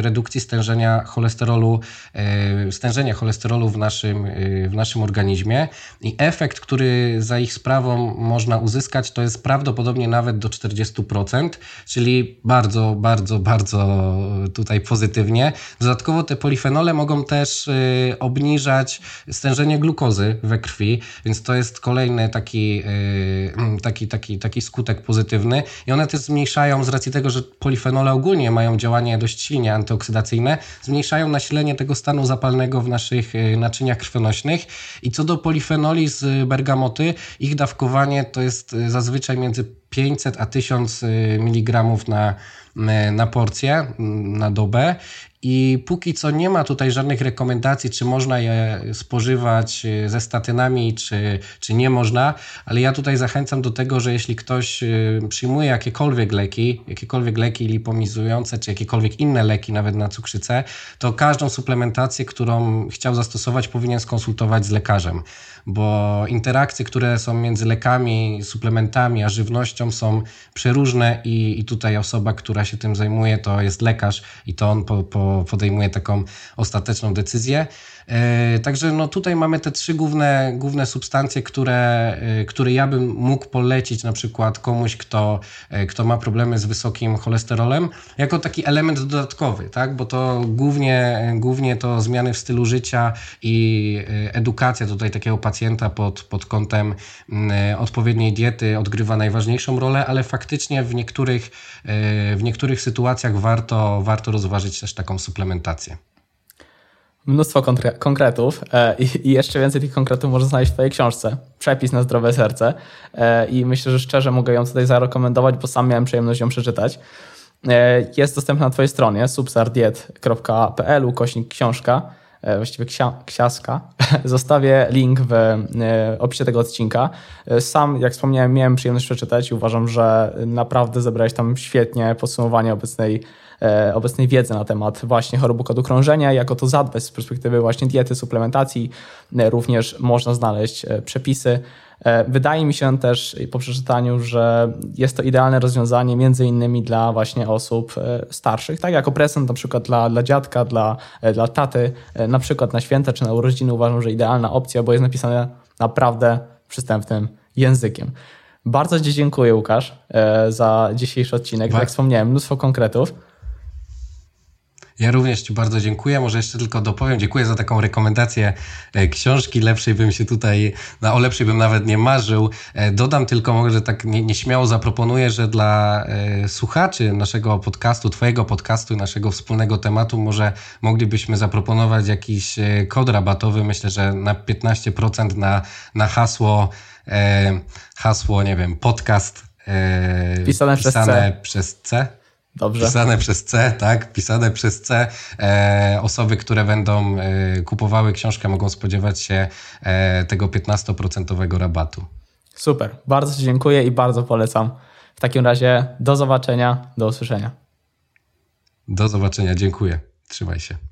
redukcji stężenia cholesterolu, e, stężenia cholesterolu w naszym, w naszym organizmie i efekt, który za ich sprawą można uzyskać, to jest prawdopodobnie nawet do 40%, czyli bardzo, bardzo, bardzo tutaj pozytywnie. Dodatkowo te polifenole mogą też y, obniżać stężenie glukozy we krwi, więc to jest kolejny taki, y, taki, taki, taki skutek pozytywny. I one też zmniejszają, z racji tego, że polifenole ogólnie mają działanie dość silnie antyoksydacyjne, zmniejszają nasilenie tego stanu zapalnego w naszych y, naczyniach krwionośnych. I co do polifenoli z bergamoty, ich dawkowanie to jest zazwyczaj między 500 a 1000 mg na, na porcję, na dobę i póki co nie ma tutaj żadnych rekomendacji, czy można je spożywać e, ze statynami, czy, czy nie można, ale ja tutaj zachęcam do tego, że jeśli ktoś e, przyjmuje jakiekolwiek leki, jakiekolwiek leki lipomizujące, czy jakiekolwiek inne leki, nawet na cukrzycę, to każdą suplementację, którą chciał zastosować, powinien skonsultować z lekarzem, bo interakcje, które są między lekami, suplementami, a żywnością są przeróżne i, i tutaj osoba, która się tym zajmuje, to jest lekarz i to on po, po podejmuje taką ostateczną decyzję. E, także no tutaj mamy te trzy główne, główne substancje, które, e, które ja bym mógł polecić na przykład komuś, kto, e, kto ma problemy z wysokim cholesterolem, jako taki element dodatkowy, tak? bo to głównie, głównie to zmiany w stylu życia i edukacja tutaj takiego pacjenta pod, pod kątem odpowiedniej diety odgrywa najważniejszą rolę, ale faktycznie w niektórych, w niektórych sytuacjach warto, warto rozważyć też taką suplementację mnóstwo konkretów e, i, jeszcze więcej tych konkretów można znaleźć w Twojej książce. Przepis na zdrowe serce. E, I myślę, że szczerze mogę ją tutaj zarekomendować, bo sam miałem przyjemność ją przeczytać. E, jest dostępna na Twojej stronie subsardiet.pl ukośnik książka, właściwie ksia, ksiaska. Zostawię link w opisie tego odcinka. Sam, jak wspomniałem, miałem przyjemność przeczytać i uważam, że naprawdę zebrałeś tam świetnie podsumowanie obecnej E, obecnej wiedzy na temat właśnie chorób układu krążenia, jak o to zadbać z perspektywy właśnie diety, suplementacji. E, również można znaleźć e, przepisy. Wydaje mi się też po przeczytaniu, że jest to idealne rozwiązanie między innymi dla właśnie osób starszych, tak jako prezent na przykład dla, dla dziadka, dla, dla taty, na przykład na święta czy na urodziny uważam, że idealna opcja, bo jest napisane naprawdę przystępnym językiem. Bardzo Ci dziękuję Łukasz za dzisiejszy odcinek. Tak jak wspomniałem, mnóstwo konkretów. Ja również Ci bardzo dziękuję. Może jeszcze tylko dopowiem. Dziękuję za taką rekomendację e, książki. Lepszej bym się tutaj, no, o lepszej bym nawet nie marzył. E, dodam tylko, może tak nieśmiało zaproponuję, że dla e, słuchaczy naszego podcastu, Twojego podcastu i naszego wspólnego tematu, może moglibyśmy zaproponować jakiś kod rabatowy. Myślę, że na 15% na, na hasło, hasło, nie wiem, podcast pisane, pisane przez C. Przez C Dobrze. Pisane przez C, tak? Pisane przez C. E, osoby, które będą e, kupowały książkę, mogą spodziewać się e, tego 15% rabatu. Super. Bardzo Ci dziękuję i bardzo polecam. W takim razie do zobaczenia, do usłyszenia. Do zobaczenia, dziękuję. Trzymaj się.